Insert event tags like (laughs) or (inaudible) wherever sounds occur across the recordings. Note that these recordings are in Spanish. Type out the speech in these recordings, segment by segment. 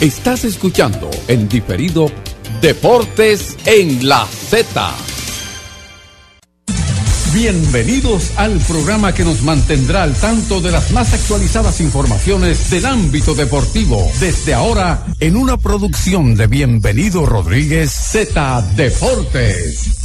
Estás escuchando en diferido Deportes en la Z. Bienvenidos al programa que nos mantendrá al tanto de las más actualizadas informaciones del ámbito deportivo. Desde ahora, en una producción de Bienvenido Rodríguez Z Deportes.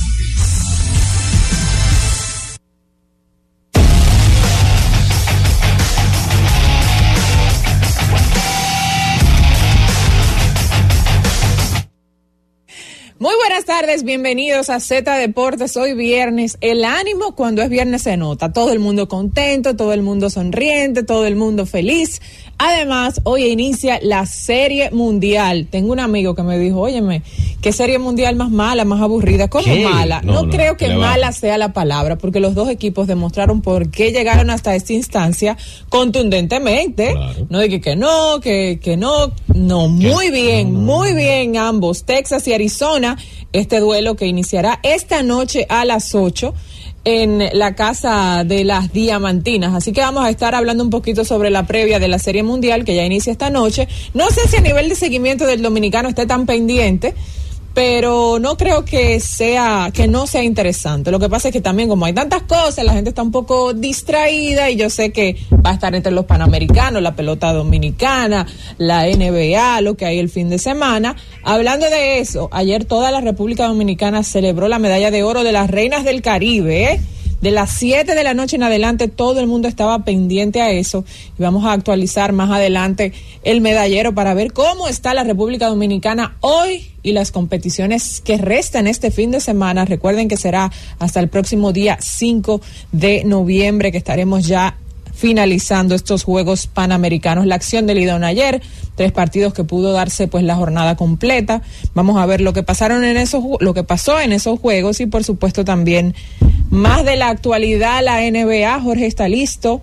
Tardes, bienvenidos a Z Deportes. Hoy viernes. El ánimo cuando es viernes se nota. Todo el mundo contento, todo el mundo sonriente, todo el mundo feliz. Además, hoy inicia la Serie Mundial. Tengo un amigo que me dijo, óyeme, ¿qué Serie Mundial más mala, más aburrida? ¿Cómo mala? No, creo que mala sea la palabra, porque los dos equipos demostraron por qué llegaron hasta esta instancia contundentemente. No dije que no, que, que no. No, muy bien, muy bien ambos. Texas y Arizona este duelo que iniciará esta noche a las 8 en la casa de las Diamantinas. Así que vamos a estar hablando un poquito sobre la previa de la Serie Mundial que ya inicia esta noche. No sé si a nivel de seguimiento del dominicano esté tan pendiente pero no creo que sea que no sea interesante. Lo que pasa es que también como hay tantas cosas, la gente está un poco distraída y yo sé que va a estar entre los panamericanos, la pelota dominicana, la NBA, lo que hay el fin de semana. Hablando de eso, ayer toda la República Dominicana celebró la medalla de oro de las Reinas del Caribe. ¿eh? De las 7 de la noche en adelante todo el mundo estaba pendiente a eso y vamos a actualizar más adelante el medallero para ver cómo está la República Dominicana hoy y las competiciones que restan este fin de semana. Recuerden que será hasta el próximo día 5 de noviembre que estaremos ya finalizando estos Juegos Panamericanos. La acción del Lidón ayer, tres partidos que pudo darse pues la jornada completa. Vamos a ver lo que pasaron en esos lo que pasó en esos juegos y por supuesto también más de la actualidad, la NBA, Jorge está listo.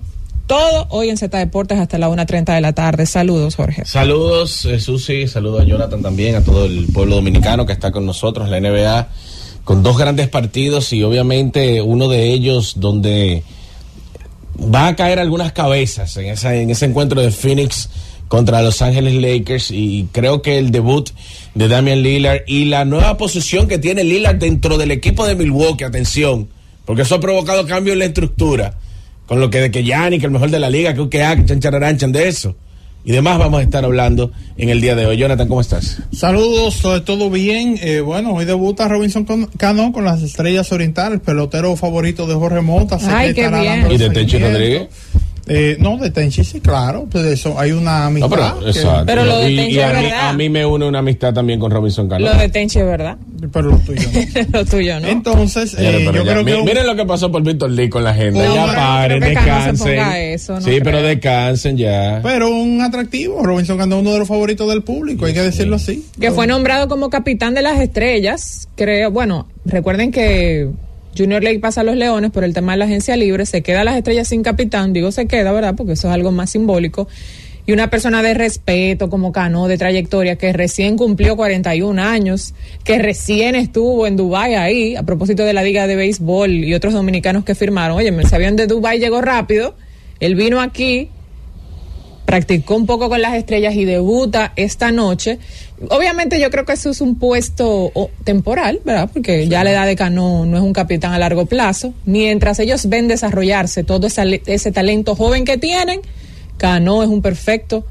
Todo hoy en Z Deportes hasta la 1.30 de la tarde. Saludos, Jorge. Saludos, Susi. Saludos a Jonathan también, a todo el pueblo dominicano que está con nosotros, la NBA, con dos grandes partidos y obviamente uno de ellos donde va a caer algunas cabezas en, esa, en ese encuentro de Phoenix contra Los Ángeles Lakers y creo que el debut de Damian Lillard y la nueva posición que tiene Lillard dentro del equipo de Milwaukee, atención, porque eso ha provocado cambios en la estructura. Con lo que de que Yanni, que el mejor de la liga, que que chanchararanchan de eso. Y demás vamos a estar hablando en el día de hoy. Jonathan, ¿cómo estás? Saludos, todo bien. Eh, bueno, hoy debuta Robinson Cano con las Estrellas Orientales, pelotero favorito de Jorge Mota. Ay, qué bien. ¿Y de Techi Rodríguez? Eh, no, de Tenchi sí, claro, pues eso hay una amistad. pero, exacto. Pero lo de Tenchi es a, mí, verdad. a mí me une una amistad también con Robinson Cano. Lo de Tenchi es verdad. Pero lo tuyo no. (laughs) lo tuyo, ¿no? Entonces, eh, pero yo ya, creo mi- que. un- miren lo que pasó por Víctor Lee con la gente. No, ya no, paren, descansen. eso, no sí, pero descansen ya. Pero un atractivo. Robinson Cano es uno de los favoritos del público, hay que decirlo así. que fue nombrado como capitán de las estrellas, creo, bueno, recuerden que Junior Lake pasa a los Leones por el tema de la agencia libre, se queda las estrellas sin capitán, digo se queda, ¿verdad? Porque eso es algo más simbólico. Y una persona de respeto como Cano, de trayectoria, que recién cumplió 41 años, que recién estuvo en Dubái ahí, a propósito de la Liga de Béisbol y otros dominicanos que firmaron. Oye, ese avión de Dubái llegó rápido, él vino aquí, practicó un poco con las estrellas y debuta esta noche. Obviamente yo creo que eso es un puesto temporal, ¿verdad? Porque ya la edad de Cano no es un capitán a largo plazo. Mientras ellos ven desarrollarse todo ese, ese talento joven que tienen, Cano es un perfecto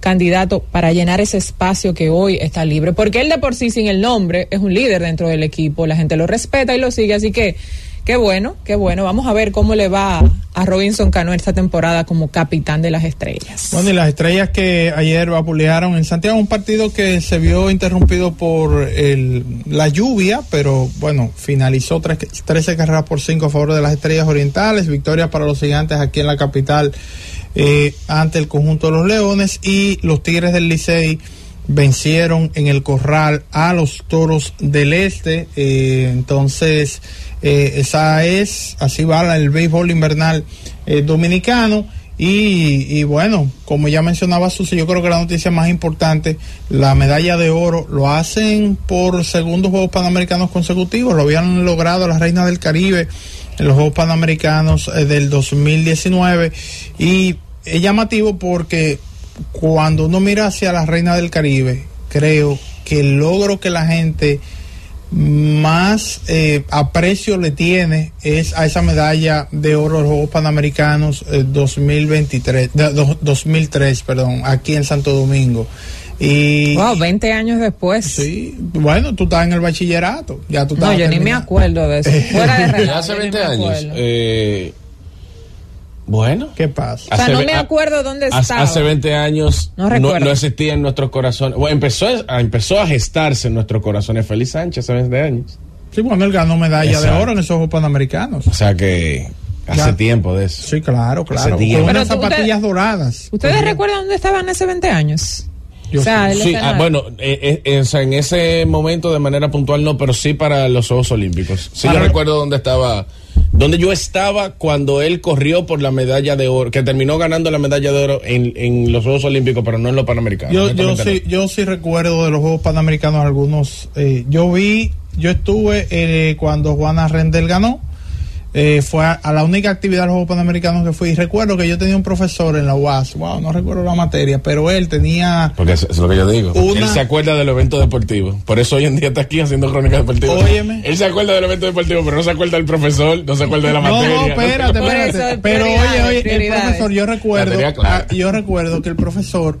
candidato para llenar ese espacio que hoy está libre. Porque él de por sí, sin el nombre, es un líder dentro del equipo. La gente lo respeta y lo sigue. Así que qué bueno, qué bueno. Vamos a ver cómo le va a Robinson Cano esta temporada como capitán de las estrellas. Bueno, y las estrellas que ayer vapulearon en Santiago, un partido que se vio interrumpido por el, la lluvia, pero bueno, finalizó tres- 13 carreras por 5 a favor de las estrellas orientales, victoria para los gigantes aquí en la capital eh, ante el conjunto de los leones y los tigres del Licey vencieron en el corral a los toros del este eh, entonces eh, esa es así va el béisbol invernal eh, dominicano. Y, bueno como ya mencionaba Susi yo creo que la noticia más importante la medalla de oro lo hacen por segundos Juegos Panamericanos consecutivos. Lo habían logrado las reinas del Caribe en los Juegos Panamericanos eh, del 2019 y es llamativo porque cuando uno mira hacia la Reina del Caribe, creo que el logro que la gente más eh, aprecio le tiene es a esa medalla de oro de los Juegos Panamericanos eh, 2023, de- do- 2003, perdón, aquí en Santo Domingo. Y Wow, 20 años después. sí, bueno, tú estás en el bachillerato, ya tú No, yo ni me acuerdo de eso. (laughs) Fuera de Ya relajo, hace yo ni 20 me años. Eh, bueno. ¿Qué pasa? O sea, Hace no me acuerdo dónde estaba. hace 20 años No no, recuerdo. no existía en nuestros corazones. Bueno, empezó a, empezó a gestarse en nuestros corazones Félix Sánchez hace 20 años. Sí, bueno, él ganó medalla de oro en esos Juegos Panamericanos. O sea que hace Ya. tiempo de eso. Sí, claro, claro. tiempo. Con Pero unas usted- zapatillas doradas. ¿Ustedes recuerdan dónde estaban hace 20 años? Yo o sea, el Sí, ah, bueno, eh, eh, o sea, en ese momento de manera puntual no, pero sí para los Juegos Olímpicos. Sí, Para- yo recuerdo dónde estaba, donde yo estaba cuando él corrió por la medalla de oro, que terminó ganando la medalla de oro en, en los Juegos Olímpicos, pero no en los Panamericanos. Yo, yo, sí, yo sí recuerdo de los Juegos Panamericanos algunos. eh, yo vi, yo estuve eh, cuando Juana Rendel ganó. Eh, fue a, a la única actividad de los Juegos Panamericanos que fui. Y recuerdo que yo tenía un profesor en la UAS. Wow, no recuerdo la materia, pero él tenía. Porque eso, eso es lo que yo digo. Una- Él se acuerda del evento deportivo. Por eso hoy en día está aquí haciendo crónica deportiva. Óyeme. Él se acuerda del evento deportivo, pero no se acuerda del profesor, no se acuerda de la No, materia. no, espérate, eso, espérate. Pero oye, oye, el profesor, yo recuerdo, yo recuerdo que el profesor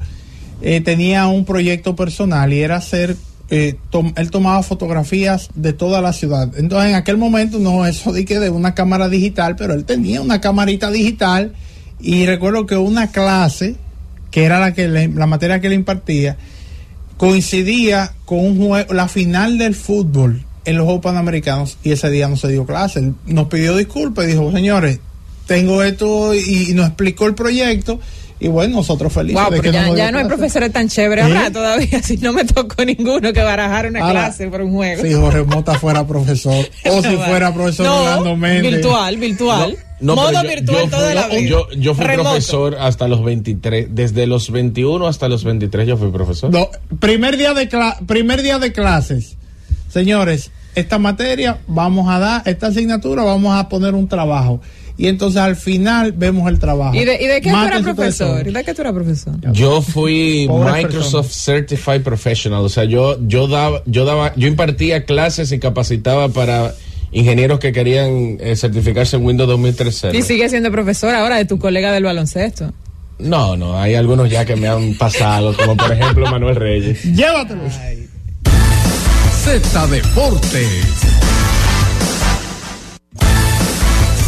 eh, tenía un proyecto personal y era hacer, eh, tom- él tomaba fotografías de toda la ciudad. Entonces, en aquel momento no eso que de una cámara digital, pero él tenía una camarita digital y recuerdo que una clase que era la que le- la materia que le impartía coincidía con un jue- la final del fútbol en los Juegos Panamericanos y ese día no se dio clase. Él nos pidió disculpas y dijo, señores, tengo esto y nos explicó el proyecto y bueno, nosotros felices. Wow, de que ya, no hay profesores tan chéveres ahora todavía. Si no me tocó ninguno que barajara una Ahora, clase por un juego. Si Jorge Mota fuera profesor (laughs) o si fuera profesor no, Orlando Méndez. virtual, virtual. No, Modo yo- virtual yo toda fui- la vida. Yo, yo fui Remoto. profesor hasta los 23. Desde los 21 hasta los 23 yo fui profesor. No, primer día de cla- primer día de clases. Señores, esta materia vamos a dar, esta asignatura vamos a poner un trabajo. Y entonces al final vemos el trabajo. ¿Y de, y de qué tú eras profesor? ¿Y de qué tú eras profesor? Yo fui Pobres Microsoft Certified Professional, o sea, yo yo daba yo daba yo impartía clases y capacitaba para ingenieros que querían eh, certificarse en Windows 2003. Y sigue siendo profesor ahora de tu colega del baloncesto. No, no, hay algunos ya que me han pasado, como por ejemplo Manuel Reyes. (laughs) Llévatelo. Z Deportes.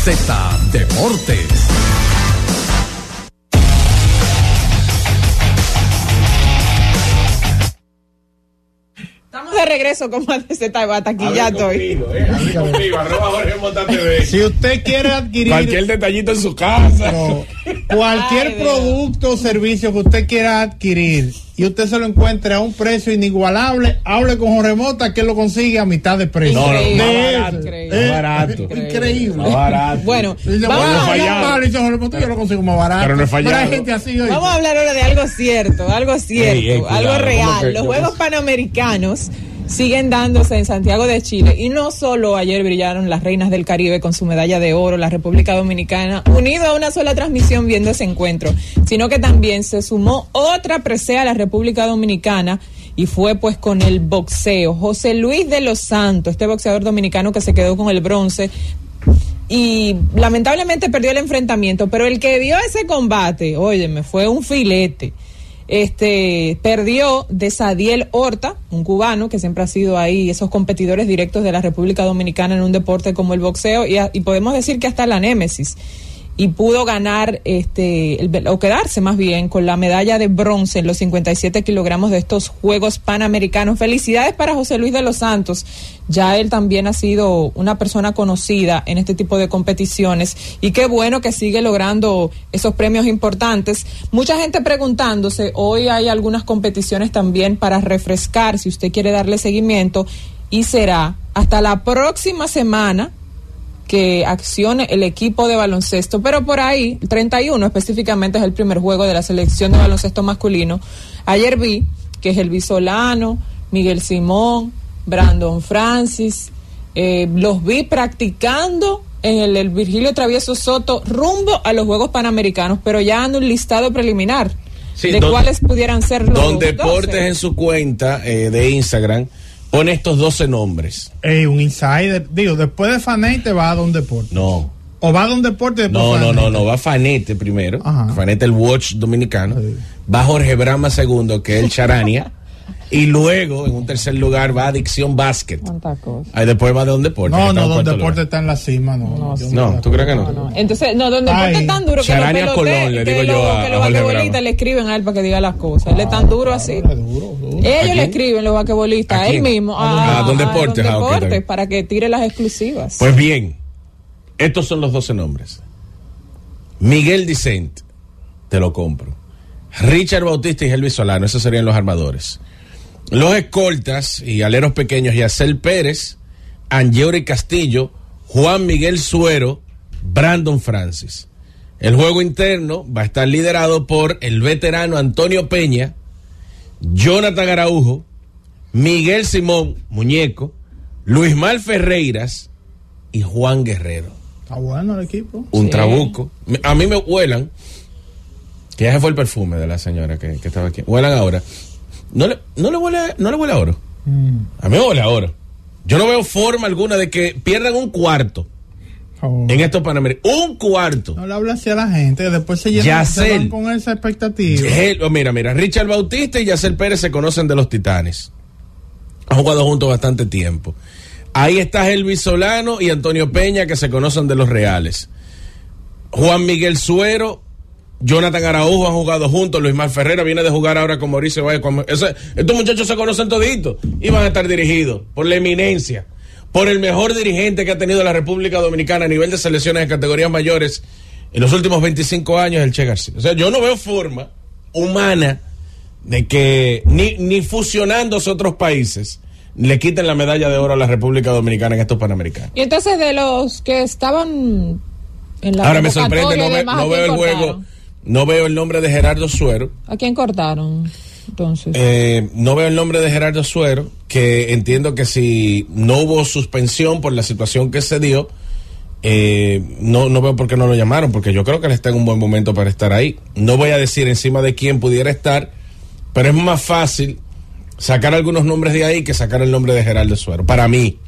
Z Deportes. Estamos de regreso con más de Z hasta aquí ya estoy. Si usted quiere adquirir Cualquier detallito en su casa. no, cualquier Ay, producto o servicio que usted quiera adquirir y usted se lo encuentre a un precio inigualable, hable con Jorge Mota que lo consigue a mitad de precio. No, no, De barato. Increíble. Eh, barato. Increíble. Más barato. Bueno, dice, vamos, a no hablar, fallado. malo, dice Jorge Mota, yo lo consigo más barato. Pero no he fallado. hay gente así hoy. vamos a hablar ahora de algo cierto, algo cierto, Ey, ey, cuidado, algo ¿cómo real. Los Juegos Panamericanos siguen dándose en Santiago de Chile y no solo ayer brillaron las reinas del Caribe con su medalla de oro, la República Dominicana, unido a una sola transmisión viendo ese encuentro, sino que también se sumó otra presea a la República Dominicana y fue pues con el boxeo. José Luis de los Santos, este boxeador dominicano que se quedó con el bronce, y lamentablemente perdió el enfrentamiento, pero el que dio ese combate, óyeme, fue un filete. Este perdió de Sadiel Horta, un cubano que siempre ha sido ahí esos competidores directos de la República Dominicana en un deporte como el boxeo y, a- y podemos decir que hasta la némesis y pudo ganar este el- o quedarse más bien con la medalla de bronce en los 57 kilogramos de estos Juegos Panamericanos. Felicidades para José Luis de los Santos. Ya él también ha sido una persona conocida en este tipo de competiciones y qué bueno que sigue logrando esos premios importantes. Mucha gente preguntándose, hoy hay algunas competiciones también para refrescar si usted quiere darle seguimiento y será hasta la próxima semana que accione el equipo de baloncesto, pero por ahí, el 31 específicamente es el primer juego de la selección de baloncesto masculino. Ayer vi que es el Solano, Miguel Simón, Brandon Francis, eh, los vi practicando en el, el Virgilio Travieso Soto rumbo a los Juegos Panamericanos, pero ya han un listado preliminar. Sí, de don- cuáles pudieran ser los Don 12. Deportes en su cuenta eh, de Instagram pone estos 12 nombres. Ey, un insider. Digo, después de Fanate te va a Don Deporte. No, O va a Don Deporte después no, no, no, no. Va Fanete primero. Ajá. Fanete el Watch dominicano. Sí. Va Jorge Brama segundo, que es el Charania. (laughs) y luego, en un tercer lugar, va Adicción cosas. Ahí después va Don Deportes. No, que no, Don Deporte lugar. está en la cima, no. yo No, estoy ¿tú de crees que no? No, no. Entonces, no, donde Ay. deporte es tan duro que Charania los Colón, peloteros, le que digo yo los- a- que a los Bravo. le escriben a él para que diga las cosas. Él es tan duro así. Duro, duro, duro. Ellos le escriben los basquetbolistas, ¿A a él mismo, Ah, a, Don a Don ah, Deportes, bien. para que tire las exclusivas. Pues bien, estos son los 12 nombres. Miguel Dicent, te lo compro. Richard Bautista y Elvis Solano, esos serían los armadores. Los escoltas y aleros pequeños, Yacel Pérez, Angeuri Castillo, Juan Miguel Suero, Brandon Francis. El juego interno va a estar liderado por el veterano Antonio Peña, Jonathan Araujo, Miguel Simón, muñeco, Luis Mal Ferreiras y Juan Guerrero. Está bueno el equipo. Un Sí. trabuco. A mí me huelan, que ya se fue el perfume de la señora que, que estaba aquí. Huelan ahora. No le, no le huele, a- no le huele a oro. Mm. A mí me huele a oro. Yo no veo forma alguna de que pierdan un cuarto Oh. en estos Panamericanos. Un cuarto. No le habla así a la gente, después se llenan se con esa expectativa. Oh, mira, mira, Richard Bautista y Yacel Pérez se conocen de los Titanes. Han jugado juntos bastante tiempo. Ahí está Elvis Solano y Antonio Peña que se conocen de los Reales. Juan Miguel Suero, Jonathan Araujo han jugado juntos. Luis Mar Ferrera viene de jugar ahora con Mauricio Valle. con- ese- estos muchachos se conocen toditos y van a estar dirigidos por la eminencia, por el mejor dirigente que ha tenido la República Dominicana a nivel de selecciones de categorías mayores en los últimos 25 años, el Che García. O sea, yo no veo forma humana de que ni, ni fusionándose otros países le quiten la medalla de oro a la República Dominicana en estos Panamericanos. Y entonces de los que estaban en la Ahora me sorprende, no, ve- no ¿a quién veo el juego? No veo el nombre de Gerardo Suero. ¿A quién cortaron? Entonces. Eh, no veo el nombre de Gerardo Suero, que entiendo que si no hubo suspensión por la situación que se dio, eh, no, no veo por qué no lo llamaron, porque yo creo que él está en un buen momento para estar ahí. No voy a decir encima de quién pudiera estar, pero es más fácil sacar algunos nombres de ahí que sacar el nombre de Gerardo Suero. Para mí,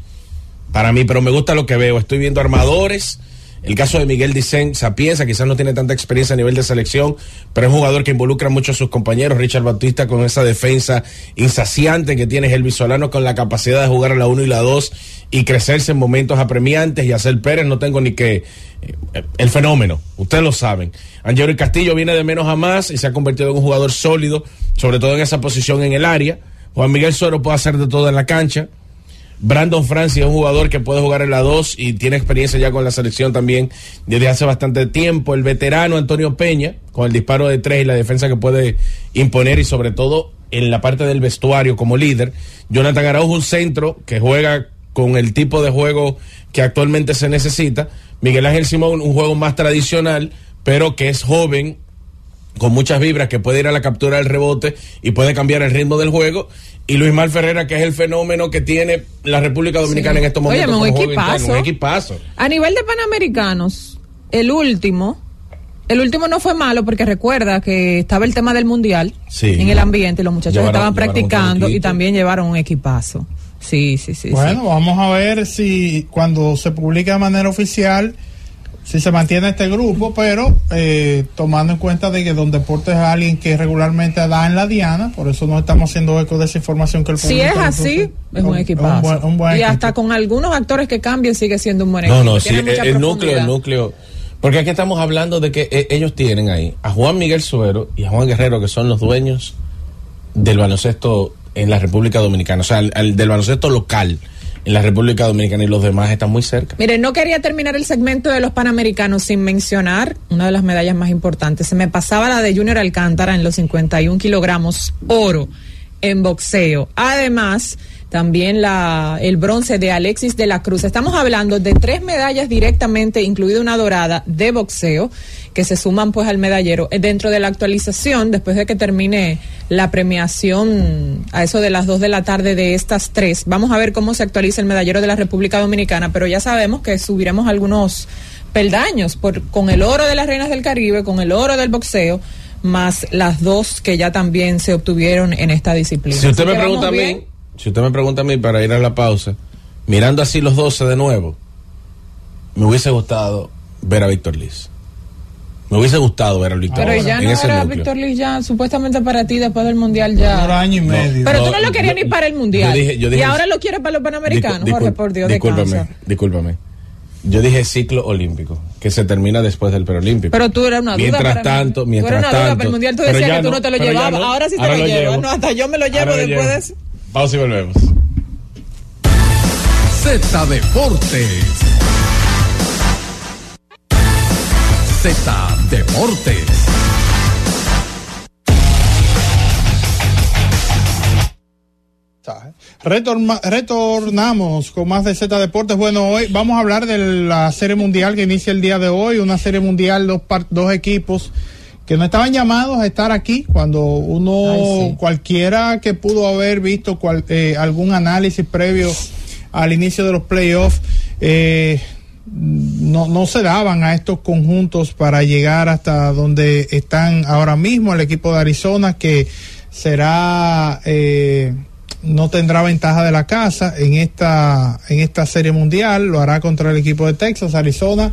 para mí, pero me gusta lo que veo. Estoy viendo armadores. El caso de Miguel Dicen, Sapienza, quizás no tiene tanta experiencia a nivel de selección, pero es un jugador que involucra mucho a sus compañeros. Richard Bautista con esa defensa insaciante que tiene Elvis Solano con la capacidad de jugar a la 1 y la 2 y crecerse en momentos apremiantes. Y hacer Pérez, no tengo ni que. eh, el fenómeno, ustedes lo saben. Angelo Castillo viene de menos a más y se ha convertido en un jugador sólido, sobre todo en esa posición en el área. Juan Miguel Suero puede hacer de todo en la cancha. Brandon Francis es un jugador que puede jugar en la 2 y tiene experiencia ya con la selección también desde hace bastante tiempo. El veterano Antonio Peña, con el disparo de tres y la defensa que puede imponer y sobre todo en la parte del vestuario como líder. Jonathan Araujo, un centro que juega con el tipo de juego que actualmente se necesita. Miguel Ángel Simón, un juego más tradicional, pero que es joven, con muchas vibras que puede ir a la captura del rebote y puede cambiar el ritmo del juego. Y Luis Mal Ferrera, que es el fenómeno que tiene la República Dominicana Sí. en estos momentos. Óyeme, un equipazo. interno, un equipazo. A nivel de Panamericanos, el último, el último no fue malo porque recuerda que estaba el tema del mundial Sí. en el ambiente, y los muchachos Llevaron- estaban practicando y también llevaron un equipazo. Sí, sí, sí. Bueno, sí. vamos a ver si cuando se publique de manera oficial, si se mantiene este grupo, pero eh, tomando en cuenta de que Don Deportes es alguien que regularmente da en la diana, por eso no estamos haciendo eco de esa información que el Si público es así, es un equipazo. un buen- un buen y equipo. hasta con algunos actores que cambien sigue siendo un buen equipo. No, no, sí, Tiene el, núcleo, el núcleo. Porque aquí estamos hablando de que eh, ellos tienen ahí a Juan Miguel Suero y a Juan Guerrero, que son los dueños del baloncesto en la República Dominicana, o sea, el del baloncesto local en la República Dominicana y los demás están muy cerca. Mire, no quería terminar el segmento de los Panamericanos sin mencionar una de las medallas más importantes. Se me pasaba la de Junior Alcántara en los 51 kilogramos oro en boxeo. Además, también la, el bronce de Alexis de la Cruz. Estamos hablando de tres medallas directamente, incluida una dorada de boxeo, que se suman pues al medallero. Eh, Dentro de la actualización, después de que termine la premiación a eso de las dos de la tarde de estas tres, vamos a ver cómo se actualiza el medallero de la República Dominicana, pero ya sabemos que subiremos algunos peldaños por, con el oro de las reinas del Caribe, con el oro del boxeo, más las dos que ya también se obtuvieron en esta disciplina. Si usted Así me pregunta a mí, bien. si usted me pregunta a mí para ir a la pausa, mirando así los 12 de nuevo, me hubiese gustado ver a Víctor Liz. Me hubiese gustado ver a Víctor Pero ya no era. Víctor Liz ya, supuestamente para ti después del Mundial Un ya. año y medio. Pero tú No, lo querías ni para el Mundial. yo dije- yo dije- y ahora lo quieres para los Panamericanos, Discul- Jorge, por Dios, discúlpame, discúlpame. Yo dije ciclo olímpico, que se termina después del preolímpico. Pero tú eras una duda. Mientras para mí. tanto, Tú mientras eras una duda tanto. para el Mundial. Tú decías que tú no, no te lo llevabas. no. Ahora sí te Ahora lo, lo llevo. No, hasta yo me lo llevo Ahora lo después llevo. de eso. Pausa y volvemos. Z Deportes. Z Deportes. Retorma- retornamos con más de Z Deportes. Bueno, hoy vamos a hablar de la Serie Mundial que inicia el día de hoy. Una Serie Mundial, dos, par- dos equipos que no estaban llamados a estar aquí cuando uno, Ay, sí. cualquiera que pudo haber visto cual- eh, algún análisis previo al inicio de los playoffs, eh, no, no se daban a estos conjuntos para llegar hasta donde están ahora mismo. El equipo de Arizona que será eh, no tendrá ventaja de la casa en esta en esta serie mundial. Lo hará contra el equipo de Texas, Arizona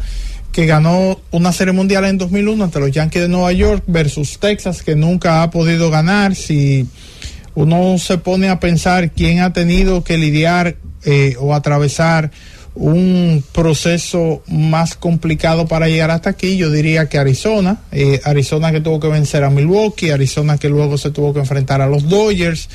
que ganó una serie mundial en 2001 ante los Yankees de Nueva York versus Texas que nunca ha podido ganar. Si uno se pone a pensar quién ha tenido que lidiar eh, o atravesar un proceso más complicado para llegar hasta aquí, yo diría que Arizona, eh, Arizona que tuvo que vencer a Milwaukee, Arizona que luego se tuvo que enfrentar a los Dodgers,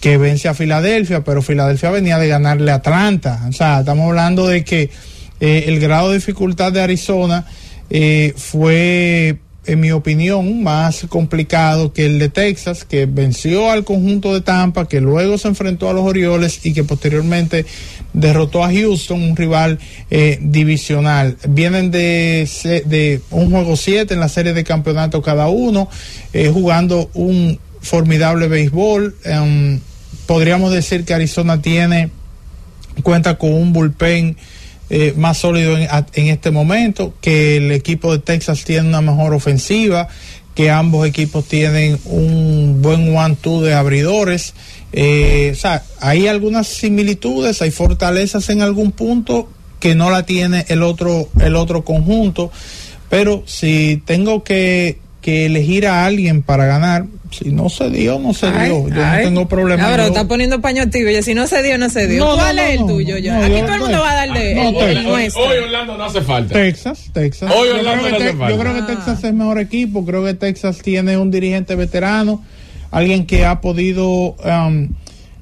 que vence a Filadelfia, pero Filadelfia venía de ganarle a Atlanta, o sea, estamos hablando de que eh, el grado de dificultad de Arizona eh, fue en mi opinión, más complicado que el de Texas, que venció al conjunto de Tampa, que luego se enfrentó a los Orioles y que posteriormente derrotó a Houston, un rival eh, divisional. Vienen de, de un juego 7 en la serie de campeonato cada uno, eh, jugando un formidable béisbol. Em, podríamos decir que Arizona tiene cuenta con un bullpen eh, más sólido en, en este momento, que el equipo de Texas tiene una mejor ofensiva, que ambos equipos tienen un buen one-two de abridores. Eh, o sea, hay algunas similitudes, hay fortalezas en algún punto que no la tiene el otro, el otro conjunto, pero si tengo que, que elegir a alguien para ganar, si no se dio, no se Ay, dio. Yo ay. no tengo problema. No, pero Yo- está poniendo paño tibio. Y si no se dio, no se dio. No, ¿Cuál no, es el no, tuyo? yo? no, Aquí yo- todo el mundo va a darle no, el, el nuestro. Hoy Orlando no hace falta. Texas, Texas. Hoy yo, Orlando creo no que hace Te- falta. yo creo que Ah. Texas es mejor equipo. Creo que Texas tiene un dirigente veterano, alguien que ha podido um,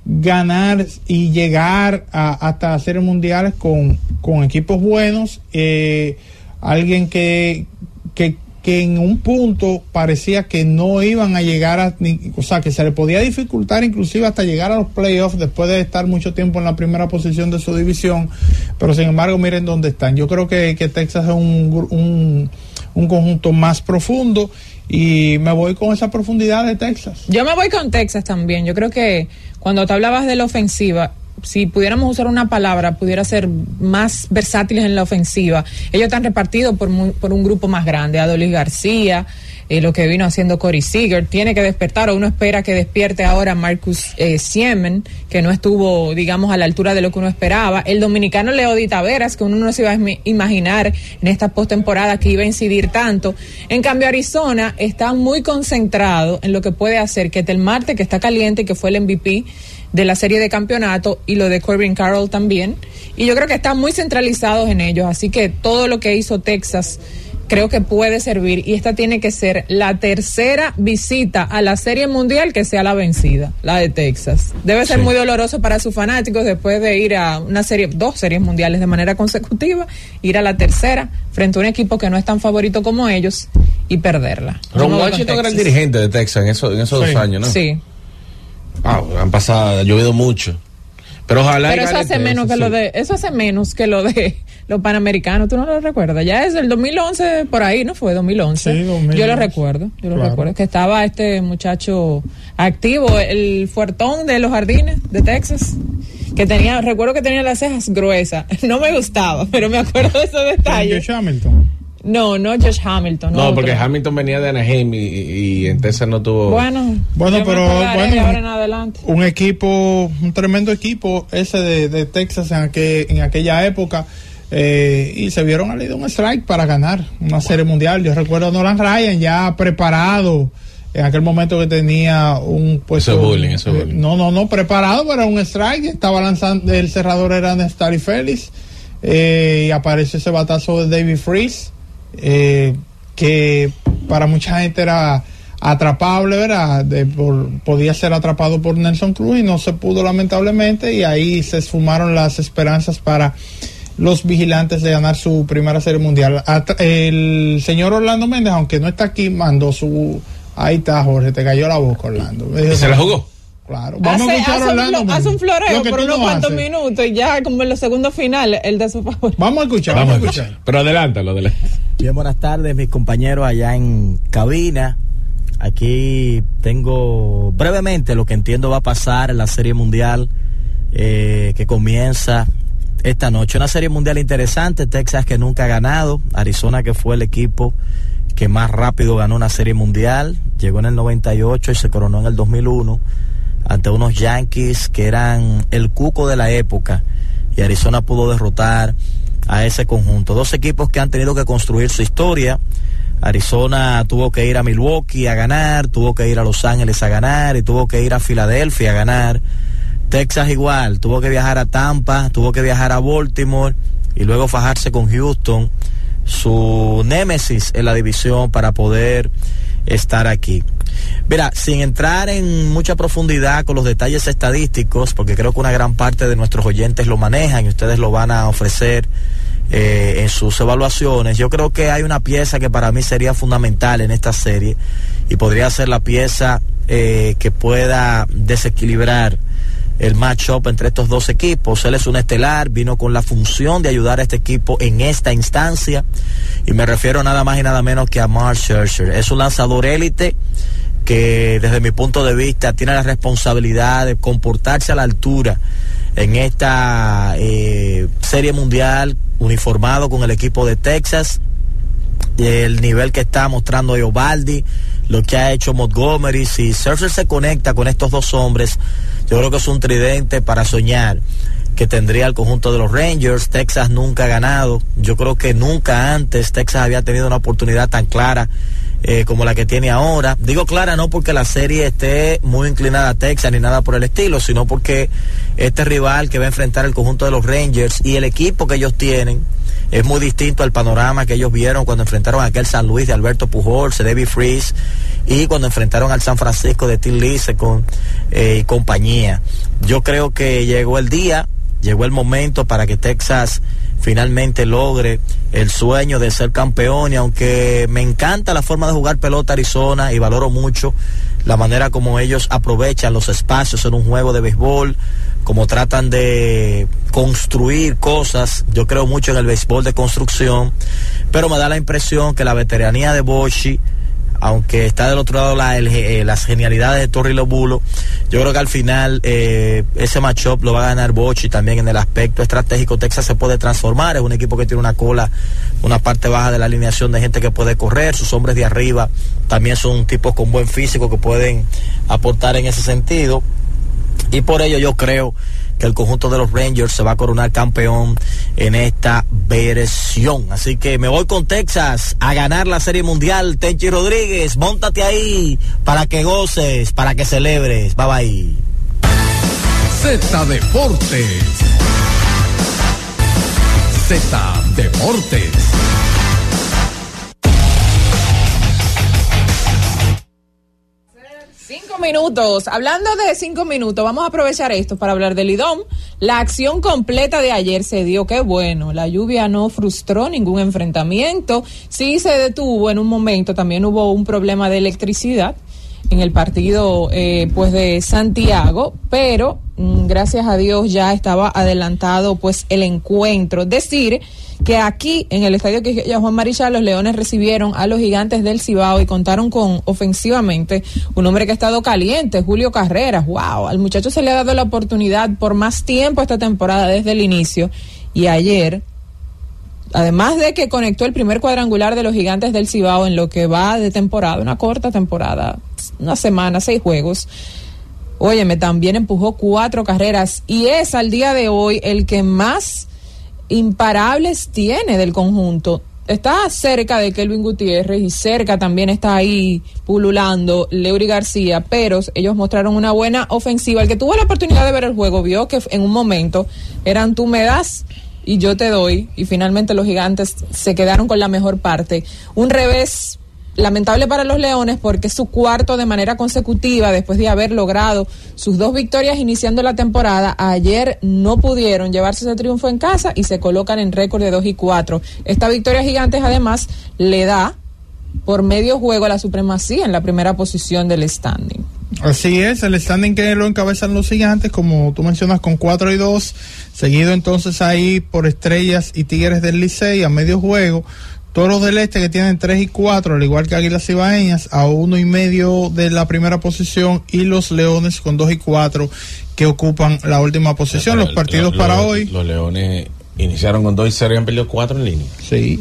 ganar y llegar a, hasta hacer mundiales con, con equipos buenos. eh, alguien que, que, que en un punto parecía que no iban a llegar a, ni- o sea, que se le podía dificultar inclusive hasta llegar a los playoffs después de estar mucho tiempo en la primera posición de su división, pero sin embargo miren dónde están. Yo creo que, que Texas es un, un, un conjunto más profundo y me voy con esa profundidad de Texas. Yo me voy con Texas también. Yo creo que cuando te hablabas de la ofensiva, si pudiéramos usar una palabra, pudiera ser más versátiles en la ofensiva. Ellos están repartidos por, por un grupo más grande. Adolis García, eh, lo que vino haciendo Corey Seager, tiene que despertar, o uno espera que despierte ahora Marcus eh, Siemen, que no estuvo, digamos, a la altura de lo que uno esperaba. El dominicano Leody Taveras, que uno no se iba a im- imaginar en esta postemporada que iba a incidir tanto. En cambio, Arizona está muy concentrado en lo que puede hacer que el Marte, que está caliente, que fue el MVP de la serie de campeonato, y lo de Corbin Carroll también. Y yo creo que están muy centralizados en ellos. Así que todo lo que hizo Texas creo que puede servir. Y esta tiene que ser la tercera visita a la serie mundial que sea la vencida, la de Texas. Debe ser Sí. muy doloroso para sus fanáticos después de ir a una serie, dos series mundiales de manera consecutiva, ir a la tercera frente a un equipo que no es tan favorito como ellos y perderla. Ron con Washington era el Texas. dirigente de Texas en, eso- en esos Sí. dos años, ¿no? Sí. Wow, han pasado, ha llovido mucho. Pero ojalá. Pero eso hace menos que sí. lo de eso hace menos que lo de los panamericanos, tú no lo recuerdas. Ya es el 2011 por ahí, ¿no fue 2011? Sí, 2011. Yo lo recuerdo, yo lo Claro. recuerdo que estaba este muchacho activo, el fuertón de los jardines de Texas, que tenía recuerdo que tenía las cejas gruesas. (laughs) No me gustaba, pero me acuerdo de ese detalle. Josh Hamilton. No, no Josh Hamilton. No, porque Hamilton venía de Anaheim y, y, en Texas no tuvo. Bueno, bueno pero bueno, ahora en adelante. un equipo, un tremendo equipo ese de, de Texas en, aquel, en aquella época. Eh, y se vieron al un strike para ganar una serie mundial. Yo recuerdo a Nolan Ryan ya preparado en aquel momento que tenía un puesto. Eso bullying, eso eh, bullying. No, no, no, preparado para un strike. Estaba lanzando, el cerrador era Nestari Félix. Eh, y apareció ese batazo de David Freeze, eh, que para mucha gente era atrapable, ¿verdad? De, por, podía ser atrapado por Nelson Cruz y no se pudo lamentablemente y ahí se esfumaron las esperanzas para los vigilantes de ganar su primera serie mundial. El señor Orlando Méndez, aunque no está aquí, mandó su... Ahí está, Jorge, te cayó la boca, Orlando. ¿Y se la jugó? Claro. Vamos hace, a escuchar hace Orlando. Un, hace un floreo por unos no cuantos haces. minutos y ya como en los segundos finales, el de su favor. Vamos a escuchar, Vamos a vamos a escuchar. escuchar. Pero adelántalo, adelántalo. Bien, buenas tardes, mis compañeros allá en cabina. Aquí tengo brevemente lo que entiendo va a pasar en la Serie Mundial eh, que comienza esta noche. Una Serie Mundial interesante, Texas que nunca ha ganado, Arizona que fue el equipo que más rápido ganó una Serie Mundial, llegó en el 98 y se coronó en el 2001 ante unos Yankees que eran el cuco de la época y Arizona pudo derrotar a ese conjunto. Dos equipos que han tenido que construir su historia. Arizona tuvo que ir a Milwaukee a ganar, tuvo que ir a Los Ángeles a ganar y tuvo que ir a Filadelfia a ganar. Texas igual, tuvo que viajar a Tampa, tuvo que viajar a Baltimore y luego fajarse con Houston, su némesis en la división para poder estar aquí. Mira, sin entrar en mucha profundidad con los detalles estadísticos, porque creo que una gran parte de nuestros oyentes lo manejan y ustedes lo van a ofrecer eh, en sus evaluaciones, yo creo que hay una pieza que para mí sería fundamental en esta serie y podría ser la pieza eh, que pueda desequilibrar el matchup entre estos dos equipos. Él es un estelar, vino con la función de ayudar a este equipo en esta instancia. Y me refiero nada más y nada menos que a Mark Scherzer. Es un lanzador élite que desde mi punto de vista tiene la responsabilidad de comportarse a la altura en esta eh, serie mundial uniformado con el equipo de Texas. El nivel que está mostrando Eovaldi, lo que ha hecho Montgomery, si Scherzer se conecta con estos dos hombres, yo creo que es un tridente para soñar que tendría el conjunto de los Rangers. Texas nunca ha ganado. Yo creo que nunca antes Texas había tenido una oportunidad tan clara eh, como la que tiene ahora. Digo clara no porque la serie esté muy inclinada a Texas ni nada por el estilo, sino porque este rival que va a enfrentar el conjunto de los Rangers y el equipo que ellos tienen es muy distinto al panorama que ellos vieron cuando enfrentaron a aquel San Luis de Alberto Pujols, David Freeze y cuando enfrentaron al San Francisco de Tim Lise con eh, y compañía. Yo creo que llegó el día, llegó el momento para que Texas finalmente logre el sueño de ser campeón y aunque me encanta la forma de jugar pelota Arizona y valoro mucho la manera como ellos aprovechan los espacios en un juego de béisbol, como tratan de construir cosas, yo creo mucho en el béisbol de construcción, pero me da la impresión que la veteranía de Boshi aunque está del otro lado eh, las genialidades de Torri Lobulo, yo creo que al final eh, ese matchup lo va a ganar Bochi también en el aspecto estratégico. Texas se puede transformar, es un equipo que tiene una cola, una parte baja de la alineación de gente que puede correr, sus hombres de arriba también son tipos con buen físico que pueden aportar en ese sentido. Y por ello yo creo que el conjunto de los Rangers se va a coronar campeón en esta versión. Así que me voy con Texas a ganar la Serie Mundial. Tenchi Rodríguez, montate ahí para que goces, para que celebres. Bye bye. Z Deportes. Z Deportes. Minutos. Hablando de cinco minutos, vamos a aprovechar esto para hablar del IDOM. La acción completa de ayer se dio, qué bueno. La lluvia no frustró ningún enfrentamiento. Sí se detuvo en un momento. También hubo un problema de electricidad en el partido eh, pues de Santiago, pero mm, gracias a Dios ya estaba adelantado pues el encuentro. Decir que aquí en el estadio Quisqueya Juan Marichal los Leones recibieron a los Gigantes del Cibao y contaron con ofensivamente un hombre que ha estado caliente, Julio Carreras. Wow, al muchacho se le ha dado la oportunidad por más tiempo esta temporada desde el inicio y ayer además de que conectó el primer cuadrangular de los gigantes del Cibao en lo que va de temporada, una corta temporada, una semana, seis juegos. Óyeme, también empujó cuatro carreras y es al día de hoy el que más imparables tiene del conjunto. Está cerca de Kelvin Gutiérrez y cerca también está ahí pululando Leury García, pero ellos mostraron una buena ofensiva. El que tuvo la oportunidad de ver el juego vio que en un momento eran tú me das y yo te doy y finalmente los gigantes se quedaron con la mejor parte. Un revés lamentable para los Leones porque su cuarto de manera consecutiva después de haber logrado sus dos victorias iniciando la temporada. Ayer no pudieron llevarse ese triunfo en casa y se colocan en récord de 2 y 4. Esta victoria gigantes además le da por medio juego la supremacía en la primera posición del standing. Así es, el standing que lo encabezan los gigantes, como tú mencionas, con 4 y 2, seguido entonces ahí por Estrellas y Tigres del Licey a medio juego Toros del Este que tienen 3 y 4, al igual que Águilas Ibaeñas, a uno y medio de la primera posición y los Leones con 2 y 4 que ocupan la última posición. los partidos para hoy. Los Leones iniciaron con 2 y 0 y han perdido 4 en línea. Sí.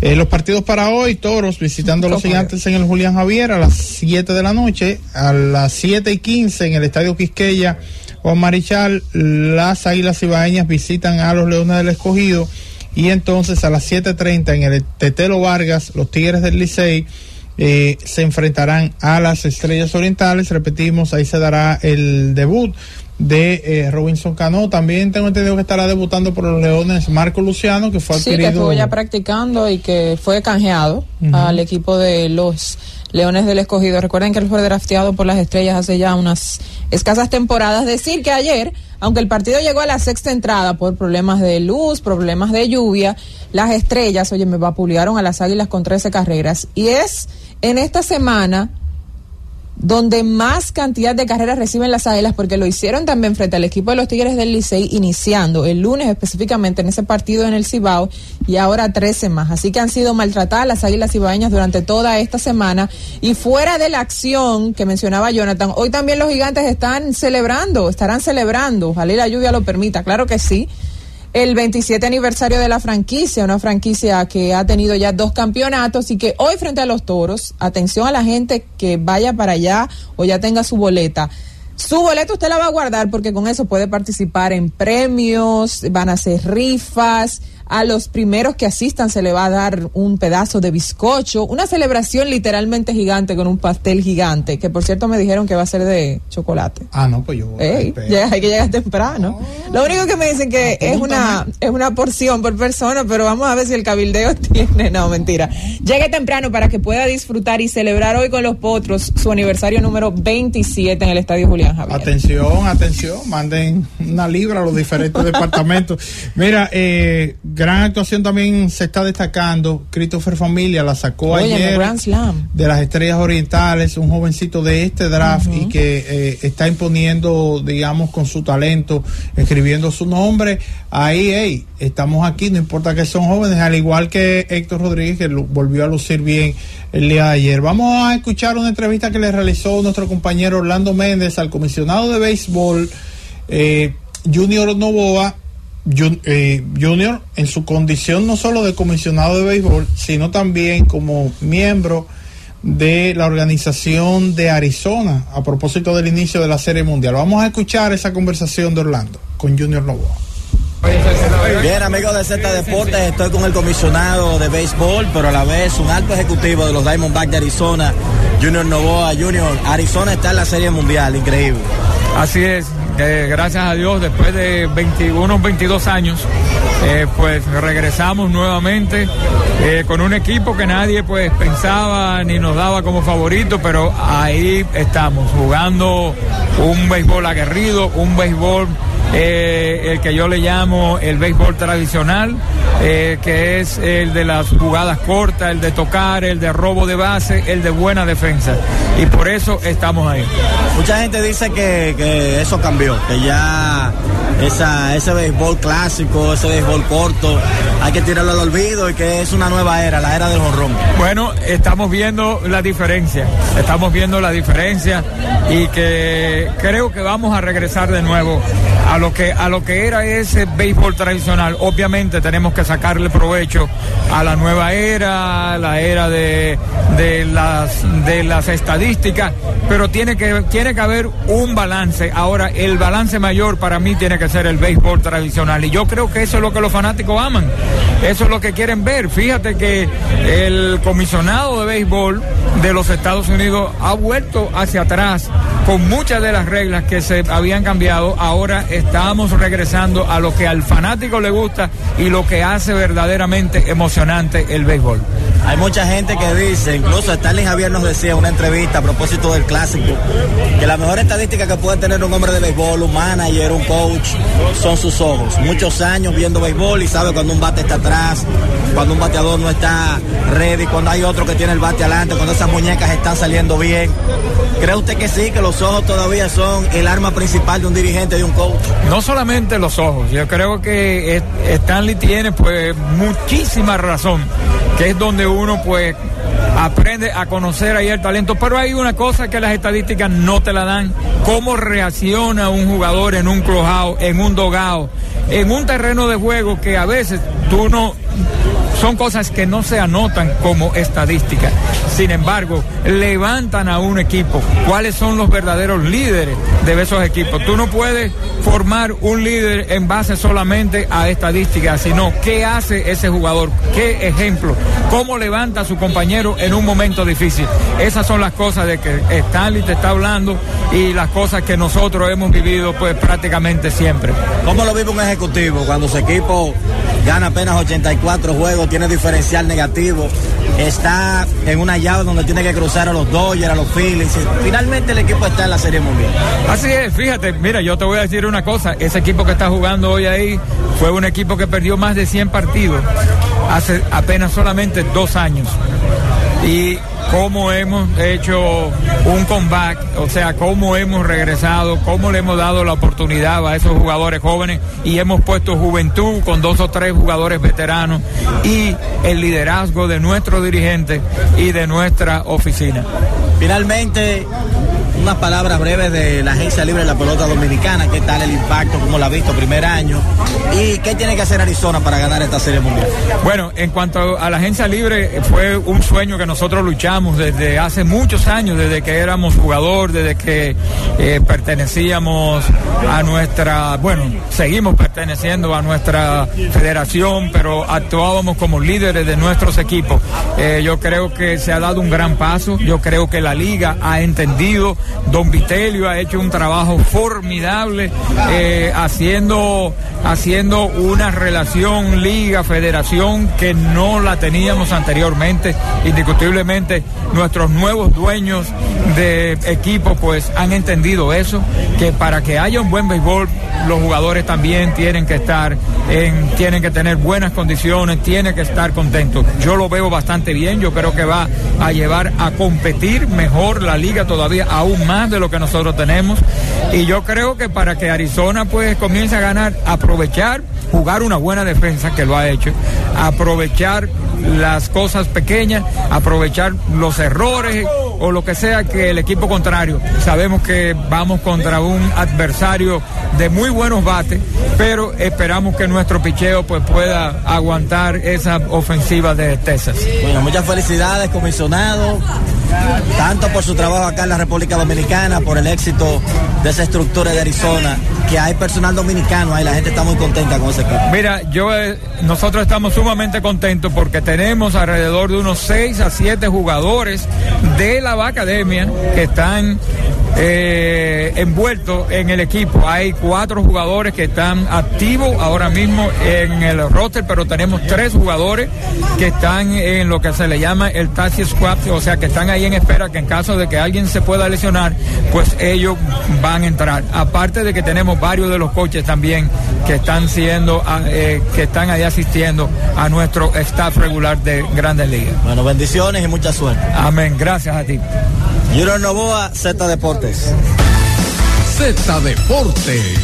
Eh, los partidos para hoy, Toros visitando a los gigantes en el Julián Javier a las 7 de la noche, a las 7 y 15 en el Estadio Quisqueya Juan Marichal, las Águilas Ibaeñas visitan a los Leones del Escogido y entonces a las 7.30 en el Tetelo Vargas, los Tigres del Licey eh, se enfrentarán a las Estrellas Orientales. Repetimos, ahí se dará el debut de eh, Robinson Cano. También tengo entendido que estará debutando por los Leones Marco Luciano, que fue adquirido. Sí, que estuvo ya practicando y que fue canjeado al equipo de los Leones del Escogido. Recuerden que él fue drafteado por las Estrellas hace ya unas escasas temporadas. Decir que ayer aunque el partido llegó a la sexta entrada por problemas de luz, problemas de lluvia, las estrellas, oye, me vapulearon a las águilas con 13 carreras. Y es en esta semana donde más cantidad de carreras reciben las Águilas, porque lo hicieron también frente al equipo de los Tigres del Licey, iniciando el lunes específicamente en ese partido en el Cibao, y ahora 13 más. Así que han sido maltratadas las Águilas Cibaeñas durante toda esta semana. Y fuera de la acción que mencionaba Jonathan, hoy también los gigantes están celebrando, estarán celebrando, ojalá la lluvia lo permita, claro que sí el 27 aniversario de la franquicia, una franquicia que ha tenido ya dos campeonatos y que hoy frente a los toros, atención a la gente que vaya para allá o ya tenga su boleta. Su boleta usted la va a guardar porque con eso puede participar en premios, van a hacer rifas, a los primeros que asistan se le va a dar un pedazo de bizcocho, una celebración literalmente gigante con un pastel gigante, que por cierto me dijeron que va a ser de chocolate. Ah, no, pues yo. hay que llegar temprano. Lo único que me dicen que es una es una porción por persona, pero vamos a ver si el cabildeo (laughs) tiene, no, mentira. Llegue temprano para que pueda disfrutar y celebrar hoy con los potros su aniversario número 27 en el Estadio Julián Javier. Atención, atención, manden una libra a los diferentes (laughs) departamentos. Mira, eh gran actuación también se está destacando. Christopher Familia la sacó ayer de las Estrellas Orientales, un jovencito de este draft y que eh, está imponiendo, digamos, con su talento, escribiendo su nombre. Ahí, hey, estamos aquí, no importa que son jóvenes, al igual que Héctor Rodríguez, que volvió a lucir bien el día de ayer. Vamos a escuchar una entrevista que le realizó nuestro compañero Orlando Méndez al comisionado de béisbol, eh, Junior Novoa Junior en su condición no solo de comisionado de béisbol, sino también como miembro de la organización de Arizona a propósito del inicio de la Serie Mundial. Vamos a escuchar esa conversación de Orlando con Junior Novoa. Bien, amigos de Z Deportes, estoy con el comisionado de béisbol, pero a la vez un alto ejecutivo de los Diamondbacks de Arizona, Junior Novoa. Junior, Arizona está en la Serie Mundial, increíble. Así es, gracias a Dios, después de 21, 22 años, eh, pues regresamos nuevamente eh, con un equipo que nadie pues pensaba ni nos daba como favorito, pero ahí estamos jugando un béisbol aguerrido, un béisbol eh, el que yo le llamo el béisbol tradicional, eh, que es el de las jugadas cortas, el de tocar, el de robo de base, el de buena defensa. Y por eso estamos ahí. Mucha gente dice que, que eso cambió, que ya esa, ese béisbol clásico, ese béisbol corto, hay que tirarlo al olvido y que es una nueva era, la era del jonrón. Bueno, estamos viendo la diferencia, estamos viendo la diferencia y que creo que vamos a regresar de nuevo a lo que a lo que era ese béisbol tradicional. Obviamente tenemos que sacarle provecho a la nueva era, la era de, de las de las estadísticas, pero tiene que tiene que haber un balance. Ahora el balance mayor para mí tiene que ser el béisbol tradicional y yo creo que eso es lo que los fanáticos aman. Eso es lo que quieren ver. Fíjate que el comisionado de béisbol de los Estados Unidos ha vuelto hacia atrás con muchas de las reglas que se habían cambiado. Ahora estamos regresando a lo que al fanático le gusta y lo que hace verdaderamente emocionante el béisbol. Hay mucha gente que dice, incluso Stanley Javier nos decía en una entrevista a propósito del clásico, que la mejor estadística que puede tener un hombre de béisbol, un manager, un coach, son sus ojos. Muchos años viendo béisbol y sabe cuando un bate está atrás, cuando un bateador no está ready, cuando hay otro que tiene el bate adelante, cuando esas muñecas están saliendo bien. ¿Cree usted que sí, que los ojos todavía son el arma principal de un dirigente, de un coach? No solamente los ojos, yo creo que Stanley tiene pues muchísima razón, que es donde uno pues aprende a conocer ahí el talento, pero hay una cosa que las estadísticas no te la dan, cómo reacciona un jugador en un clubhouse, en un dogado, en un terreno de juego que a veces tú no son cosas que no se anotan como estadísticas. Sin embargo, levantan a un equipo. ¿Cuáles son los verdaderos líderes de esos equipos? Tú no puedes formar un líder en base solamente a estadísticas, sino qué hace ese jugador, qué ejemplo, cómo levanta a su compañero en un momento difícil. Esas son las cosas de que Stanley te está hablando y las cosas que nosotros hemos vivido pues prácticamente siempre. ¿Cómo lo vive un ejecutivo cuando su equipo gana apenas 84 juegos, tiene diferencial negativo, está en una llave donde tiene que cruzar a los Dodgers, a los Phillies. Finalmente el equipo está en la Serie Mundial. Así es, fíjate, mira, yo te voy a decir una cosa, ese equipo que está jugando hoy ahí fue un equipo que perdió más de 100 partidos hace apenas solamente dos años. Y cómo hemos hecho un comeback, o sea, cómo hemos regresado, cómo le hemos dado la oportunidad a esos jugadores jóvenes y hemos puesto juventud con dos o tres jugadores veteranos y el liderazgo de nuestro dirigente y de nuestra oficina. Finalmente, unas palabras breves de la Agencia Libre de la Pelota Dominicana, qué tal el impacto, cómo lo ha visto primer año. Y qué tiene que hacer Arizona para ganar esta Serie Mundial. Bueno, en cuanto a la Agencia Libre, fue un sueño que nosotros luchamos desde hace muchos años, desde que éramos jugador, desde que eh, pertenecíamos a nuestra, bueno, seguimos perteneciendo a nuestra federación, pero actuábamos como líderes de nuestros equipos. Eh, yo creo que se ha dado un gran paso, yo creo que la liga ha entendido Don Vitelio ha hecho un trabajo formidable eh, haciendo, haciendo una relación liga-federación que no la teníamos anteriormente. Indiscutiblemente nuestros nuevos dueños de equipo pues han entendido eso, que para que haya un buen béisbol los jugadores también tienen que estar en, tienen que tener buenas condiciones, tienen que estar contentos. Yo lo veo bastante bien, yo creo que va a llevar a competir mejor la liga todavía aún más de lo que nosotros tenemos. Y yo creo que para que Arizona pues comience a ganar, aprovechar, jugar una buena defensa que lo ha hecho, aprovechar las cosas pequeñas, aprovechar los errores o lo que sea que el equipo contrario. Sabemos que vamos contra un adversario de muy buenos bates, pero esperamos que nuestro picheo pues pueda aguantar esa ofensiva de Texas. Bueno, muchas felicidades, comisionado tanto por su trabajo acá en la República Dominicana, por el éxito de esa estructura de Arizona, que hay personal dominicano ahí, la gente está muy contenta con ese equipo. Mira, yo, eh, nosotros estamos sumamente contentos porque tenemos alrededor de unos 6 a 7 jugadores de la Academia que están eh, envueltos en el equipo. Hay cuatro jugadores que están activos ahora mismo en el roster, pero tenemos tres jugadores que están en lo que se le llama el taxi squad, o sea que están ahí en espera que en caso de que alguien se pueda lesionar, pues ellos van a entrar. Aparte de que tenemos varios de los coches también que están siendo, ah, eh, que están ahí asistiendo a nuestro staff regular de Grandes Ligas. Bueno, bendiciones y mucha suerte. Amén, gracias a ti. Junior Novoa, Z Deportes. Z Deportes.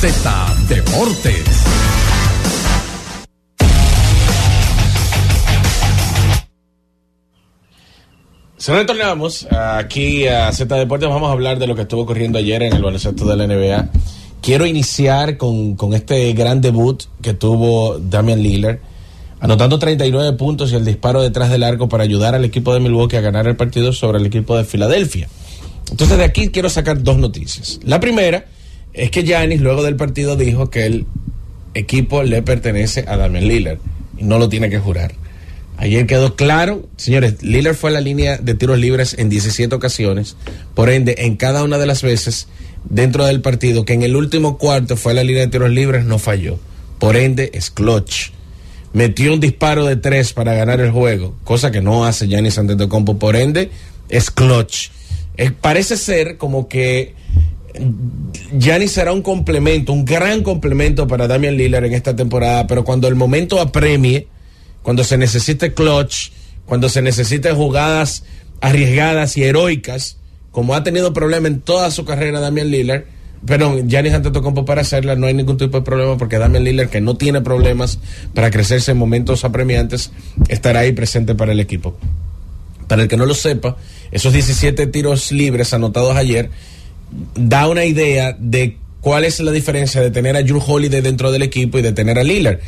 Z Deportes. Se retornamos aquí a Z Deportes. Vamos a hablar de lo que estuvo ocurriendo ayer en el baloncesto de la NBA. Quiero iniciar con, con este gran debut que tuvo Damian Lillard, anotando 39 puntos y el disparo detrás del arco para ayudar al equipo de Milwaukee a ganar el partido sobre el equipo de Filadelfia. Entonces de aquí quiero sacar dos noticias. La primera es que Giannis luego del partido dijo que el equipo le pertenece a Damian Lillard y no lo tiene que jurar. Ayer quedó claro, señores, Lillard fue a la línea de tiros libres en 17 ocasiones, por ende, en cada una de las veces dentro del partido, que en el último cuarto fue a la línea de tiros libres, no falló. Por ende, es clutch. Metió un disparo de tres para ganar el juego, cosa que no hace Giannis Antetokounmpo, por ende, es clutch. Eh, parece ser como que Giannis será un complemento, un gran complemento para Damian Lillard en esta temporada, pero cuando el momento apremie, cuando se necesite clutch, cuando se necesite jugadas arriesgadas y heroicas, como ha tenido problema en toda su carrera Damian Lillard, pero Giannis Antetokounmpo para hacerla no hay ningún tipo de problema porque Damian Lillard que no tiene problemas para crecerse en momentos apremiantes estará ahí presente para el equipo. Para el que no lo sepa, esos 17 tiros libres anotados ayer da una idea de cuál es la diferencia de tener a Drew Holiday dentro del equipo y de tener a Lillard.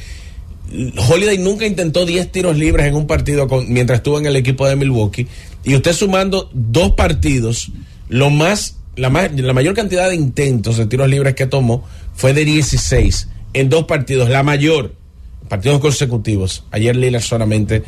Holiday nunca intentó 10 tiros libres en un partido con, mientras estuvo en el equipo de Milwaukee. Y usted sumando dos partidos, lo más, la, más, la mayor cantidad de intentos de tiros libres que tomó fue de 16 en dos partidos, la mayor, partidos consecutivos. Ayer Lillard solamente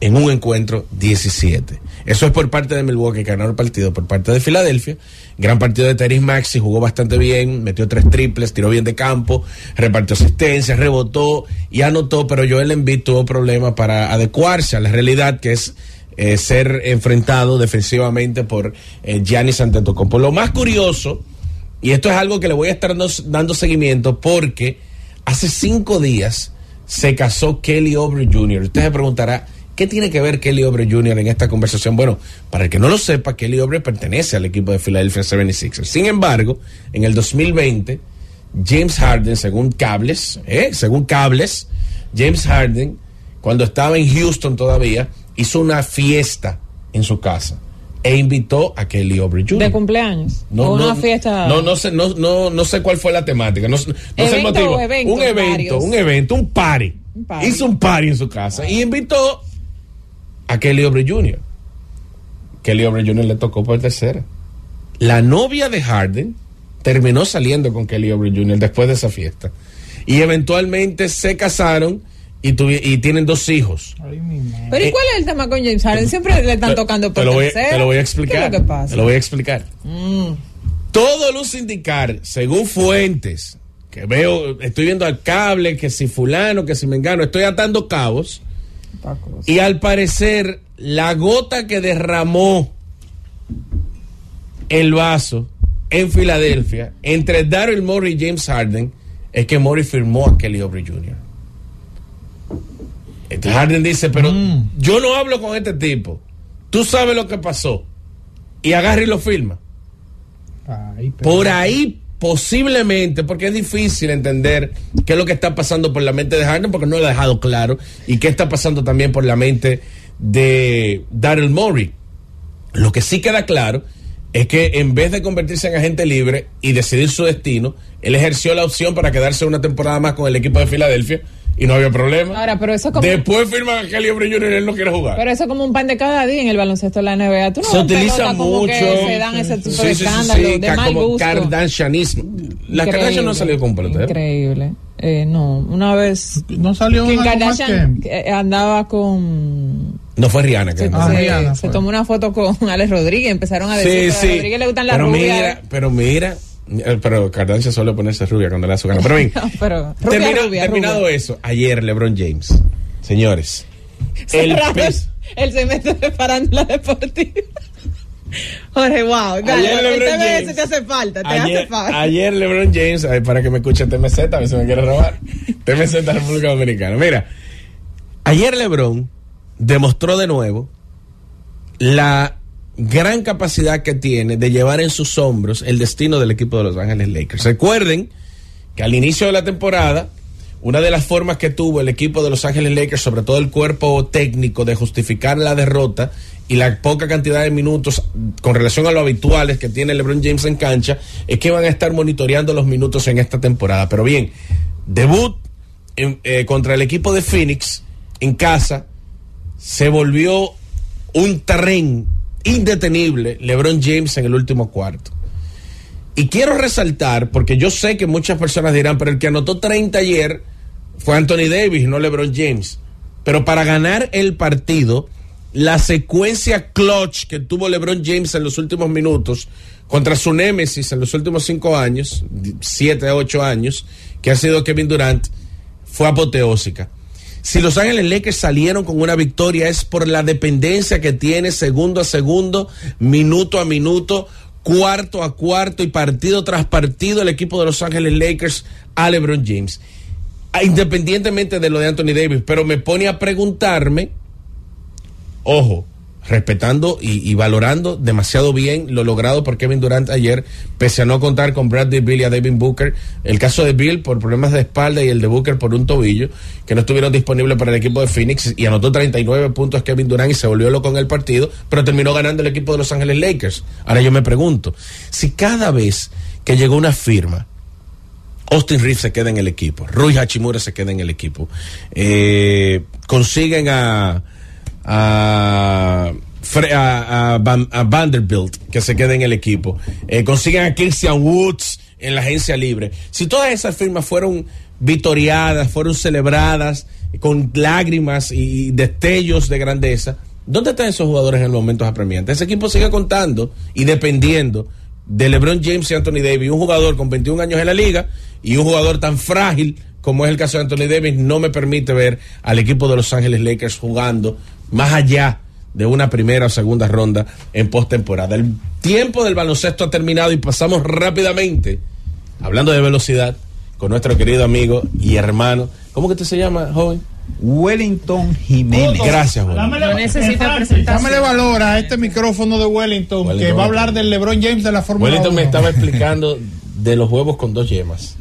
en un encuentro 17. Eso es por parte de Milwaukee, que ganó el partido por parte de Filadelfia. Gran partido de Teris Maxi, jugó bastante bien, metió tres triples, tiró bien de campo, repartió asistencia, rebotó y anotó, pero Joel Embiid tuvo problemas para adecuarse a la realidad que es eh, ser enfrentado defensivamente por eh, Giannis Antetokounmpo. Lo más curioso, y esto es algo que le voy a estar dando seguimiento porque hace cinco días se casó Kelly Obrey Jr. Usted se preguntará, ¿Qué tiene que ver Kelly Obre Jr. en esta conversación? Bueno, para el que no lo sepa, Kelly Obre pertenece al equipo de Philadelphia 76ers. Sin embargo, en el 2020, James Harden, según cables, ¿eh? según cables, James Harden, cuando estaba en Houston todavía, hizo una fiesta en su casa e invitó a Kelly Obre Jr. ¿De cumpleaños? No, ¿O no, una fiesta? No, no sé, no, no, no sé cuál fue la temática. No, no sé el ¿Evento motivo. evento? un evento, Varios. un evento, un party. Un party. Hizo un party en su casa y invitó a Kelly Obre Jr. Kelly Obre Jr. le tocó por tercera. La novia de Harden terminó saliendo con Kelly Obre Jr. después de esa fiesta. Y eventualmente se casaron y, tuvi- y tienen dos hijos. Ay, mi madre. ¿Pero y Eh, cuál es el tema con James Harden? Siempre le están Te- tocando te por lo voy, a- tercera. te lo voy a ¿Qué explicar. es lo que pasa? Te lo voy a explicar. Mm. Todo luce indicar, según fuentes, que veo, estoy viendo al cable, que si fulano, que si mengano, estoy atando cabos. Y al parecer, la gota que derramó el vaso en Filadelfia entre Daryl Morey y James Harden es que Morey firmó a Kelly Oubre Jr. Entonces Harden dice, pero yo no hablo con este tipo. Tú sabes lo que pasó. Y agarra y lo firma. Ay, Por ahí posiblemente, porque es difícil entender qué es lo que está pasando por la mente de Harden, porque no lo ha dejado claro, y qué está pasando también por la mente de Daryl Morey. Lo que sí queda claro es que en vez de convertirse en agente libre y decidir su destino, él ejerció la opción para quedarse una temporada más con el equipo de Filadelfia y no había problema. Ahora, pero eso como... Después firman a Kelly Oubre Jr. y él no quiere jugar. Pero eso es como un pan de cada día en el baloncesto de la NBA. Tú no se utiliza mucho. que se dan ese tipo Sí, de sí, sí, escándalos, sí, de mal como gusto. Kardashianismo. La Increíble. Kardashian no salió con pelotero. Increíble. Eh, no, una vez No salió Kardashian que- eh, andaba con... No fue Rihanna que Se, Ah, se- Rihanna se fue. tomó una foto con (laughs) Alex Rodríguez. Empezaron a decir que a Rodríguez le gustan las pero rubias. Mira, pero mira, eh, pero Kardashian suele ponerse rubia cuando le da su gana. Pero bien, (laughs) pero rubia, termina- rubia, terminado rubia. eso, ayer LeBron James, señores, (laughs) el pes- el semestre de farándula deportiva. (laughs) Jorge, wow. Dale, Ayer LeBron James. te hace falta, te ayer, hace falta. ayer LeBron James, ay, para que me escuche TMZ, a ver si me quiere robar. TMZ República Dominicana. Mira, ayer LeBron demostró de nuevo la gran capacidad que tiene de llevar en sus hombros el destino del equipo de Los Ángeles Lakers. Recuerden que al inicio de la temporada, una de las formas que tuvo el equipo de Los Ángeles Lakers, sobre todo el cuerpo técnico, de justificar la derrota y la poca cantidad de minutos con relación a lo habituales que tiene LeBron James en cancha, es que van a estar monitoreando los minutos en esta temporada. Pero bien, debut eh, contra el equipo de Phoenix en casa se volvió un tren indetenible LeBron James en el último cuarto. Y quiero resaltar, porque yo sé que muchas personas dirán, pero el que anotó 30 ayer fue Anthony Davis, no LeBron James. Pero para ganar el partido, la secuencia clutch que tuvo LeBron James en los últimos minutos contra su némesis en los últimos cinco años, siete a ocho años, que ha sido Kevin Durant, fue apoteósica. Si Los Ángeles Lakers salieron con una victoria es por la dependencia que tiene segundo a segundo, minuto a minuto, cuarto a cuarto y partido tras partido el equipo de Los Ángeles Lakers a LeBron James. Ah, independientemente de lo de Anthony Davis, pero me pone a preguntarme, ojo, respetando y, valorando demasiado bien lo logrado por Kevin Durant ayer, pese a no contar con Bradley Bill y a Devin Booker. El caso de Bill por problemas de espalda y el de Booker por un tobillo, que no estuvieron disponibles para el equipo de Phoenix y anotó 39 puntos Kevin Durant y se volvió loco en el partido, pero terminó ganando el equipo de Los Ángeles Lakers. Ahora yo me pregunto, si cada vez que llegó una firma, Austin Reeves se queda en el equipo, Rui Hachimura se queda en el equipo, eh, consiguen a a, a, Vanderbilt que se quede en el equipo. Eh, consiguen a Christian Woods en la agencia libre. Si todas esas firmas fueron vitoriadas, fueron celebradas con lágrimas y destellos de grandeza, ¿dónde están esos jugadores en los momentos apremiantes? Ese equipo sigue contando y dependiendo de LeBron James y Anthony Davis, un jugador con 21 años en la liga y un jugador tan frágil como es el caso de Anthony Davis, no me permite ver al equipo de Los Ángeles Lakers jugando más allá de una primera o segunda ronda en postemporada. El tiempo del baloncesto ha terminado y pasamos rápidamente, hablando de velocidad, con nuestro querido amigo y hermano. ¿Cómo que usted se llama, joven? Wellington Jiménez. Gracias, joven. No presentación. Dámele valor a este micrófono de Wellington, que va a hablar del LeBron James de la Fórmula Wellington me estaba explicando de los huevos con dos yemas.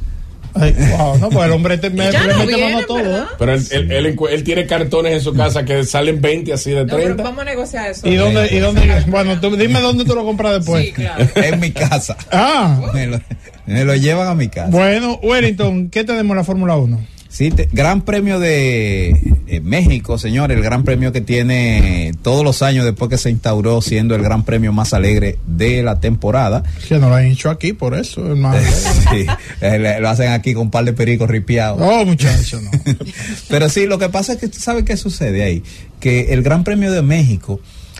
Ay, wow, no, pues el hombre te, me, (laughs) Ya le no mete viene, mano a todo. ¿verdad? ¿eh? Pero él, él- él encu- él tiene cartones en su casa que salen 20 así de No, pero 30. vamos a negociar eso. ¿Y dónde, y dónde? Bueno, tú, dime dónde tú lo compras después. Sí, claro. (laughs) En mi casa. Ah, Me lo, me lo llevan a mi casa. bueno, Wellington, ¿qué tenemos en la Fórmula 1? Sí, te- Gran Premio de eh, México, señor, el Gran Premio que tiene todos los años después que se instauró siendo el Gran Premio más alegre de la temporada. Que no lo han hecho aquí, por eso. (laughs) Sí, eh, lo hacen aquí con un par de pericos ripiados. Oh, muchacho, no. (laughs) Pero sí, lo que pasa es que tú sabes qué sucede ahí, que el Gran Premio de México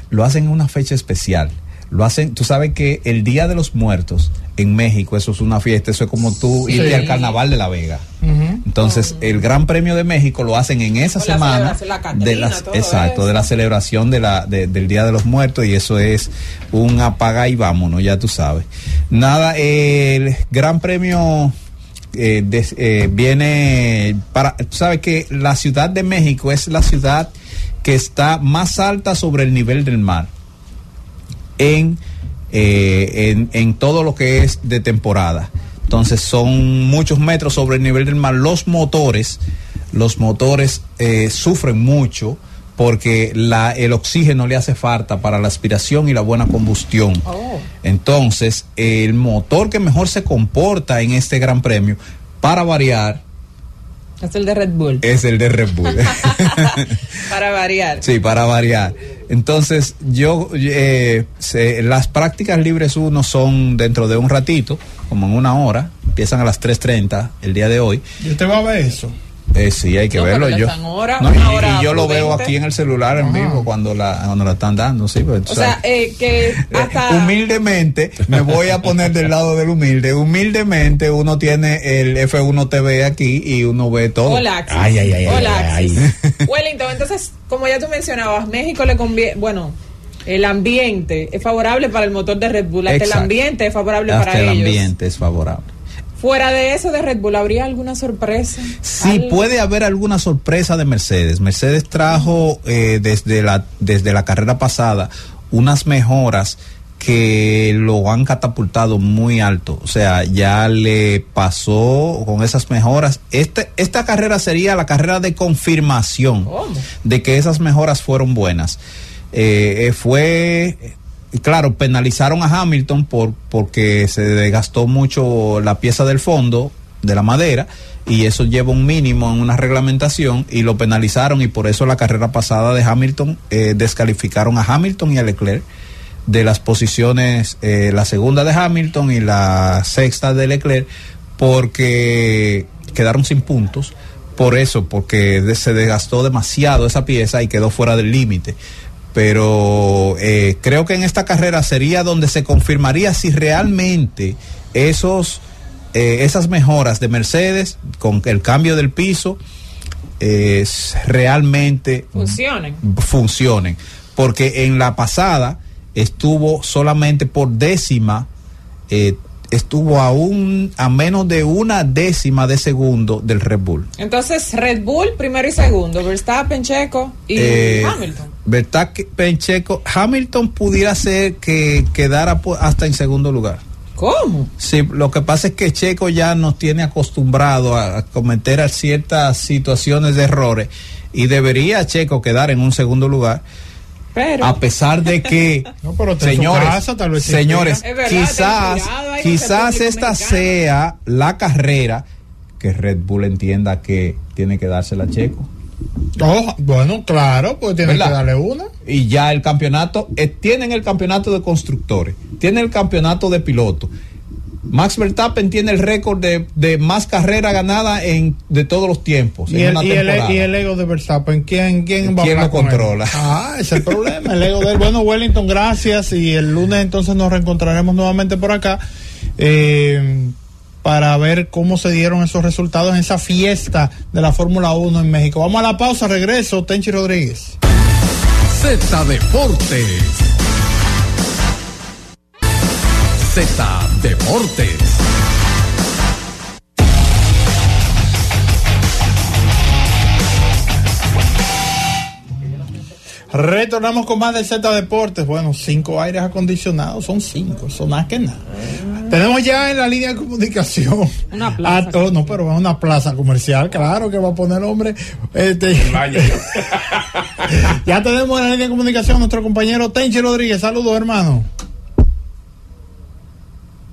lo hacen en una fecha especial. Lo hacen, tú sabes que el Día de los Muertos en México, eso es una fiesta, eso es como tú irte al Carnaval de La Vega. Entonces, el Gran Premio de México lo hacen en esa semana celebración, la Catrina, de las, exacto, eso. de la celebración de la, de- del Día de los Muertos y eso es un apaga y vámonos, ya tú sabes. Nada, el Gran Premio eh, des- eh, viene para, tú sabes que la Ciudad de México es la ciudad que está más alta sobre el nivel del mar en, eh, en, en todo lo que es de temporada. Entonces son muchos metros sobre el nivel del mar. Los motores, los motores eh, sufren mucho porque la, el oxígeno le hace falta para la aspiración y la buena combustión. Oh. Entonces, el motor que mejor se comporta en este gran premio, para variar, Es el de Red Bull. es el de Red Bull. (laughs) Para variar. Sí, para variar. Entonces, yo, eh, se- las prácticas libres uno son dentro de un ratito, como en una hora, empiezan a las 3.30 el día de hoy. ¿Y usted va a ver eso? Eh, sí, hay que No, verlo yo. hora, No, y, hora y yo lo veo aquí en el celular en vivo cuando la, cuando la están dando, sí. pues, O sea, eh, que (laughs) Eh, hasta... humildemente me voy a poner del lado del humilde. Humildemente uno tiene el F1 TV aquí y uno ve todo. Hola, Axis. Ay, ay, ay, Hola, ay. (laughs) Wellington, entonces, como ya tú mencionabas, México le conviene, bueno, el ambiente es favorable para el motor de Red Bull, hasta el Exacto. ambiente es favorable Hasta para el ellos. ambiente es favorable. Fuera de eso de Red Bull, ¿habría alguna sorpresa? Sí, ¿Algo? puede haber alguna sorpresa de Mercedes. Mercedes trajo eh, desde, la, desde la carrera pasada unas mejoras que lo han catapultado muy alto. O sea, ya le pasó con esas mejoras. Este, esta carrera sería la carrera de confirmación de que esas mejoras fueron buenas. Eh, eh, fue, claro, penalizaron a Hamilton por, porque se desgastó mucho la pieza del fondo de la madera y eso lleva un mínimo en una reglamentación y lo penalizaron y por eso la carrera pasada de Hamilton eh, descalificaron a Hamilton y a Leclerc de las posiciones, eh, la segunda de Hamilton y la sexta de Leclerc, porque quedaron sin puntos. Por eso, porque se desgastó demasiado esa pieza y quedó fuera del límite. Pero eh, creo que en esta carrera sería donde se confirmaría si realmente esos, eh, esas mejoras de Mercedes con el cambio del piso realmente funcionen. funcionen. Porque en la pasada estuvo solamente por décima, estuvo aún a menos de una décima de segundo del Red Bull. Entonces, Red Bull primero y segundo, Verstappen, Checo y Eh, Hamilton. Verstappen, Checo, Hamilton pudiera ser que quedara hasta en segundo lugar. ¿Cómo? Sí, lo que pasa es que Checo ya nos tiene acostumbrado a, a cometer ciertas situaciones de errores y debería Checo quedar en un segundo lugar. Pero a pesar de que (laughs) No, pero señores, casa, tal vez se señores, verdad, quizás, cuidado quizás esta sea la carrera que Red Bull entienda que tiene que dársela a Checo. Oh, bueno, claro, pues tiene ¿Verdad? que darle una. Y ya el campeonato, eh, tienen el campeonato de constructores, tienen el campeonato de pilotos. Max Verstappen tiene el récord de, de más carreras ganadas en, de todos los tiempos. Y en el, una y, el, temporada. y el ego de Verstappen, ¿quién, quién va ¿Quién a lo él? controla? Ah, ese es el (laughs) problema, el ego de él. Bueno, Wellington, gracias. Y el lunes entonces nos reencontraremos nuevamente por acá eh, para ver cómo se dieron esos resultados en esa fiesta de la Fórmula 1 en México. Vamos a la pausa, regreso, Tenchi Rodríguez. Z Deportes. Z Deportes. Retornamos con más de Z Deportes. Bueno, cinco aires acondicionados, son cinco, eso nada que nada. Tenemos ya en la línea de comunicación. Una plaza. Oh, no, pero es una plaza comercial, claro que va a poner hombre. Este, (laughs) ya tenemos en la línea de comunicación a nuestro compañero Tenchi Rodríguez. Saludos, hermano.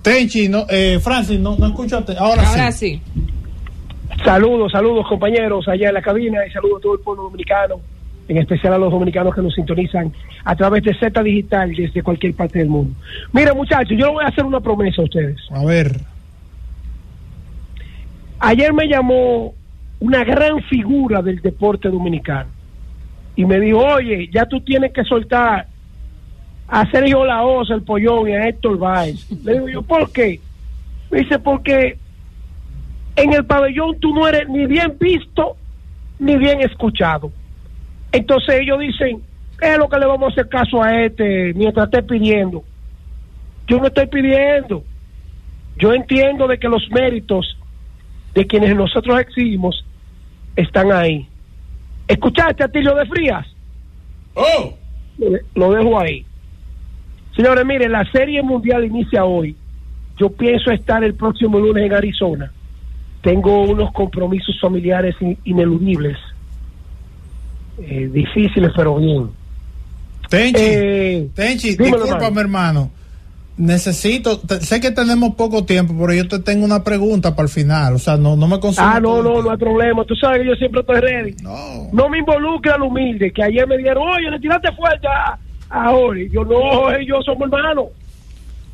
Tenchi, no, eh, Francis, no, no escucho. a Te- Ahora, Ahora sí. sí. Saludos, saludos compañeros allá en la cabina y saludos a todo el pueblo dominicano, en especial a los dominicanos que nos sintonizan a través de Z Digital desde cualquier parte del mundo. Mira muchachos, yo voy a hacer una promesa a ustedes. A ver. Ayer me llamó una gran figura del deporte dominicano y me dijo, oye, ya tú tienes que soltar a Sergio Laoz, el Pollón y a Héctor Báez. Le digo yo, ¿por qué? Me dice, porque en el pabellón tú no eres ni bien visto ni bien escuchado. Entonces ellos dicen, ¿qué es lo que le vamos a hacer caso a este mientras esté pidiendo? Yo no estoy pidiendo. Yo entiendo de que los méritos de quienes nosotros exhibimos están ahí. ¿Escuchaste a Tilio de Frías? ¡Oh! Lo dejo ahí. Señores, miren, la serie mundial inicia hoy. Yo pienso estar el próximo lunes en Arizona. Tengo unos compromisos familiares in- ineludibles. Eh, difíciles, pero bien. Tenchi, Eh, Tenchi, dímelo, discúlpame, hermano. Necesito, te- sé que tenemos poco tiempo, pero yo te tengo una pregunta para el final. O sea, no, no me consumo. Ah, no, no, no hay problema. Tú sabes que yo siempre estoy ready. No. No me involucre al humilde, que ayer me dijeron, oye, le tiraste fuerte a, a Ori. Yo no, y yo somos hermanos.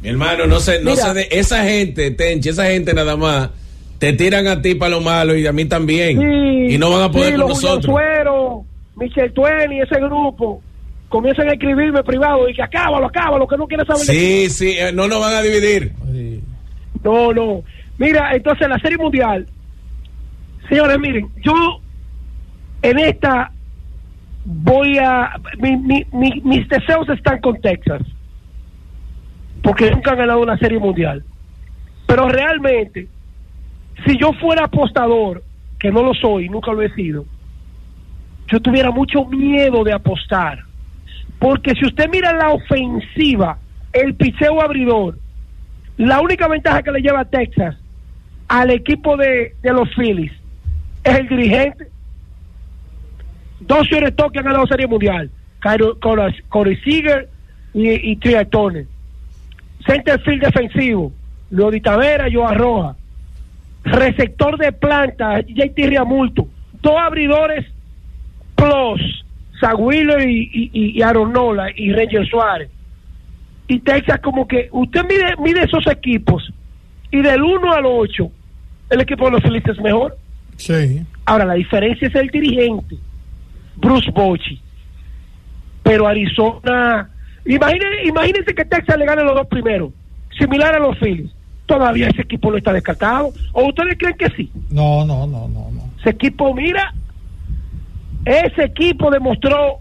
Mi hermano, no sé, no Mira. sé de esa gente, Tenchi, esa gente nada más te tiran a ti para lo malo y a mí también. Sí, y no van a poder sí, con los nosotros. Suero, Michel Twain y ese grupo comienzan a escribirme privado y que acábalo, acábalo, que no quiere saber Sí, sí, eh, no nos van a dividir. Sí. No, no. Mira, entonces la Serie Mundial, señores, miren, yo en esta voy a... mi- mi- mi- mis deseos están con Texas, porque nunca han ganado una Serie Mundial. Pero realmente, si yo fuera apostador, que no lo soy, nunca lo he sido, yo tuviera mucho miedo de apostar. Porque si usted mira la ofensiva el picheo abridor. La única ventaja que le lleva Texas al equipo de, de los Phillies es el dirigente. Dos señores que han ganado Serie Mundial. Corey Seager y, y Tria Turner. Centerfield defensivo. Lodi Tavera, Joa Roja. Receptor de planta, JT Riamulto. Dos abridores plus. Wheeler y, y, y- y Aaron Nola y Ranger Suárez. Y Texas como que usted mide, mide esos equipos y del 1 al 8 el equipo de los Phillies es mejor. Sí. Ahora, la diferencia es el dirigente, Bruce Bochy. Pero Arizona, imagínense, imagínense que Texas le gane los dos primeros, similar a los Phillies. Todavía ese equipo no está descartado. ¿O ustedes creen que sí? No, no, no, no, no. Ese equipo, mira, ese equipo demostró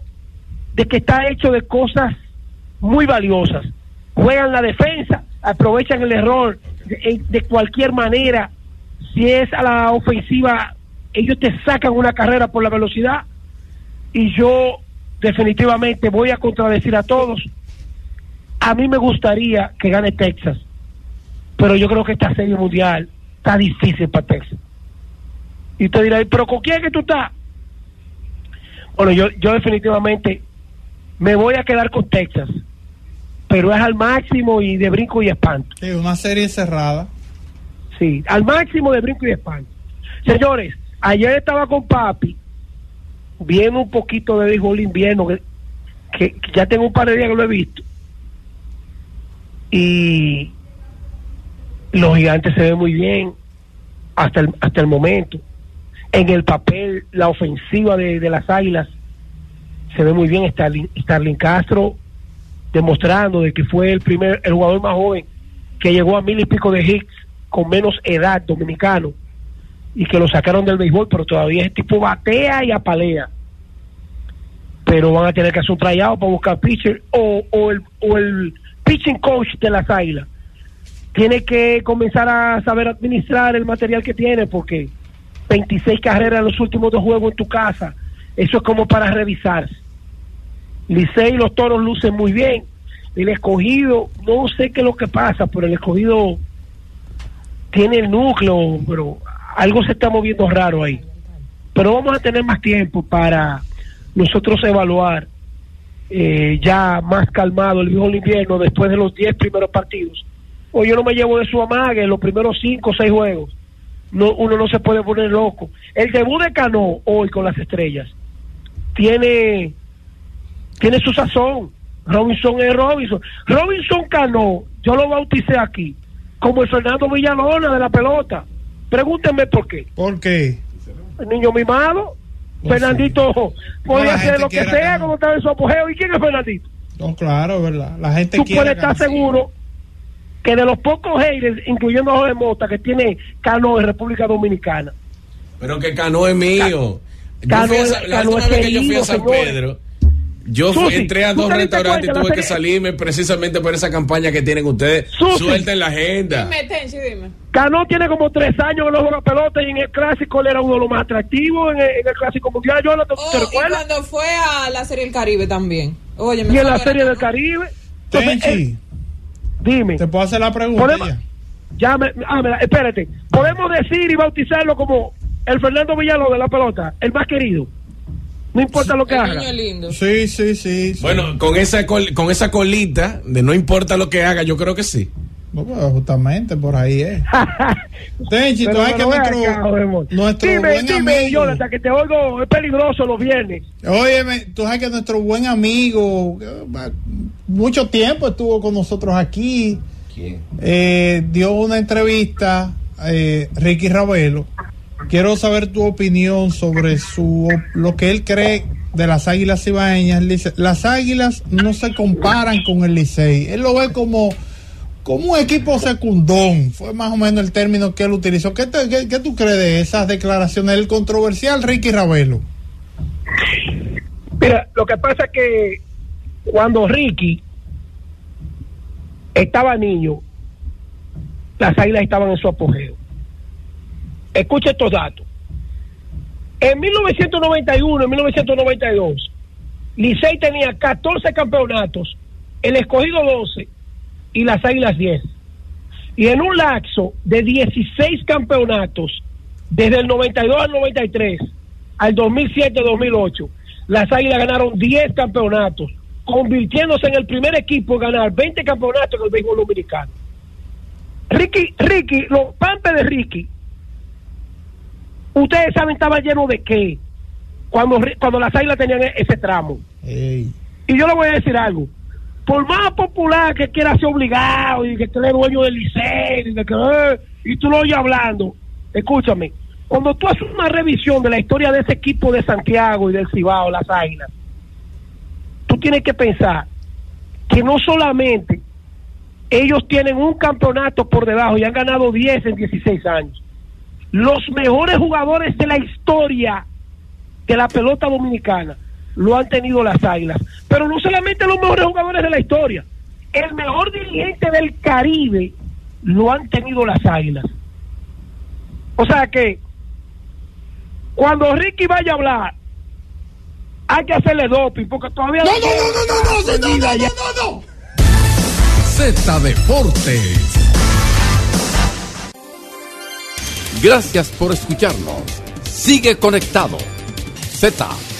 de que está hecho de cosas muy valiosas. Juegan la defensa, aprovechan el error de, de cualquier manera. Si es a la ofensiva, ellos te sacan una carrera por la velocidad. Y yo definitivamente voy a contradecir a todos. A mí me gustaría que gane Texas, pero yo creo que esta serie mundial está difícil para Texas. Y usted dirá, ¿pero con quién es que tú estás? Bueno, yo, yo definitivamente me voy a quedar con Texas, pero es al máximo y de brinco y espanto. Sí, una serie cerrada. Sí, al máximo de brinco y espanto. Señores, ayer estaba con papi viendo un poquito de béisbol invierno, que, ya tengo un par de días que lo he visto. Y los gigantes se ven muy bien hasta el, hasta el momento. En el papel, la ofensiva de, de las águilas se ve muy bien. Starling Castro demostrando de que fue el primer, el jugador más joven que llegó a mil y pico de hits con menos edad dominicano y que lo sacaron del béisbol, pero todavía ese tipo batea y apalea. Pero van a tener que hacer un tryout para buscar pitcher o, o, el, o el pitching coach de las águilas. Tiene que comenzar a saber administrar el material que tiene porque 26 carreras en los últimos dos juegos en tu casa, eso es como para revisarse. Licey y los toros lucen muy bien. El escogido, no sé qué es lo que pasa, pero el escogido tiene el núcleo, pero algo se está moviendo raro ahí. Pero vamos a tener más tiempo para nosotros evaluar eh, ya más calmado el viejo invierno después de los 10 primeros partidos. O yo no me llevo de su amague los primeros 5 o 6 juegos. No, uno no se puede poner loco. El debut de Cano hoy con las estrellas tiene tiene su sazón. Robinson es Robinson. Robinson Cano, yo lo bauticé aquí como el Fernando Villalona de la pelota. Pregúntenme por qué. ¿Por qué? El niño mimado. Pues Fernandito podía la hacer lo que sea como estaba en su apogeo. ¿Y quién es Fernandito? No, claro, verdad. La gente Tú quiere puedes estar seguro que de los pocos haters, incluyendo a Jorge Mota, que tiene Cano en República Dominicana, Pero que Cano es mío. Yo Cano fui a la Cano última es vez que yo fui a San señores. Pedro, yo fui- Susi, entré a ¿tú dos restaurantes y tuve que salirme precisamente por esa campaña que tienen ustedes. Susi. Suelten la agenda. Dime, Tenchi, dime. Cano tiene como tres años que no juega pelota y en el clásico él era uno de los más atractivos en el, en el clásico mundial. Yo no te, Oh, te y cuando fue a la Serie del Caribe también. Oye, me Y en la serie del. Caribe. Entonces, Tenchi, eh, dime. ¿te puedo hacer la pregunta ya me, ah, me- espérate. Podemos decir y bautizarlo como el Fernando Villalobos de la pelota, el más querido. No importa lo que haga. niño lindo. Sí, sí, sí. sí. Bueno, con esa col- con esa colita de no importa lo que haga, yo creo que sí. No, pues, justamente por ahí es. (laughs) Tenchi, tú sabes que nuestro, acá, nuestro dime, buen dime, amigo. Jonathan, que te oigo, es peligroso los viernes. Óyeme, tú sabes que nuestro buen amigo, eh, mucho tiempo estuvo con nosotros aquí, eh, dio una entrevista, eh, Ricky Ravelo. Quiero saber tu opinión sobre su lo que él cree de las águilas ibaeñas. Las águilas no se comparan con el Licey. Él lo ve como, como un equipo secundón. Fue más o menos el término que él utilizó. ¿Qué, te- qué- qué tú crees de esas declaraciones del controversial Ricky Ravelo? Mira, lo que pasa es que cuando Ricky estaba niño, las águilas estaban en su apogeo. Escucha estos datos. En 1991, en 1992, Licey tenía 14 campeonatos, el escogido 12 y las Águilas 10. Y en un lapso de 16 campeonatos, desde el 92 al 93, al 2007-2008, las Águilas ganaron 10 campeonatos, convirtiéndose en el primer equipo en ganar 20 campeonatos en el béisbol dominicano. Ricky, Ricky, los pampes de Ricky, ustedes saben, estaba lleno de qué cuando, cuando las águilas tenían e-, ese tramo. Ey. Y yo le voy a decir algo. Por más popular que quiera ser obligado y que esté dueño del liceo y, de que, eh, y tú lo oyes hablando, escúchame, cuando tú haces una revisión de la historia de ese equipo de Santiago y del Cibao, las Águilas, tú tienes que pensar que no solamente ellos tienen un campeonato por debajo y han ganado 10 en 16 años. Los mejores jugadores de la historia de la pelota dominicana lo han tenido las Águilas. Pero no solamente los mejores jugadores de la historia, el mejor dirigente del Caribe lo han tenido las Águilas. O sea que cuando Ricky vaya a hablar, hay que hacerle doping, porque todavía... No, no, no, no, no, no, no, no, no, no, no. Gracias por escucharnos. Sigue conectado. Z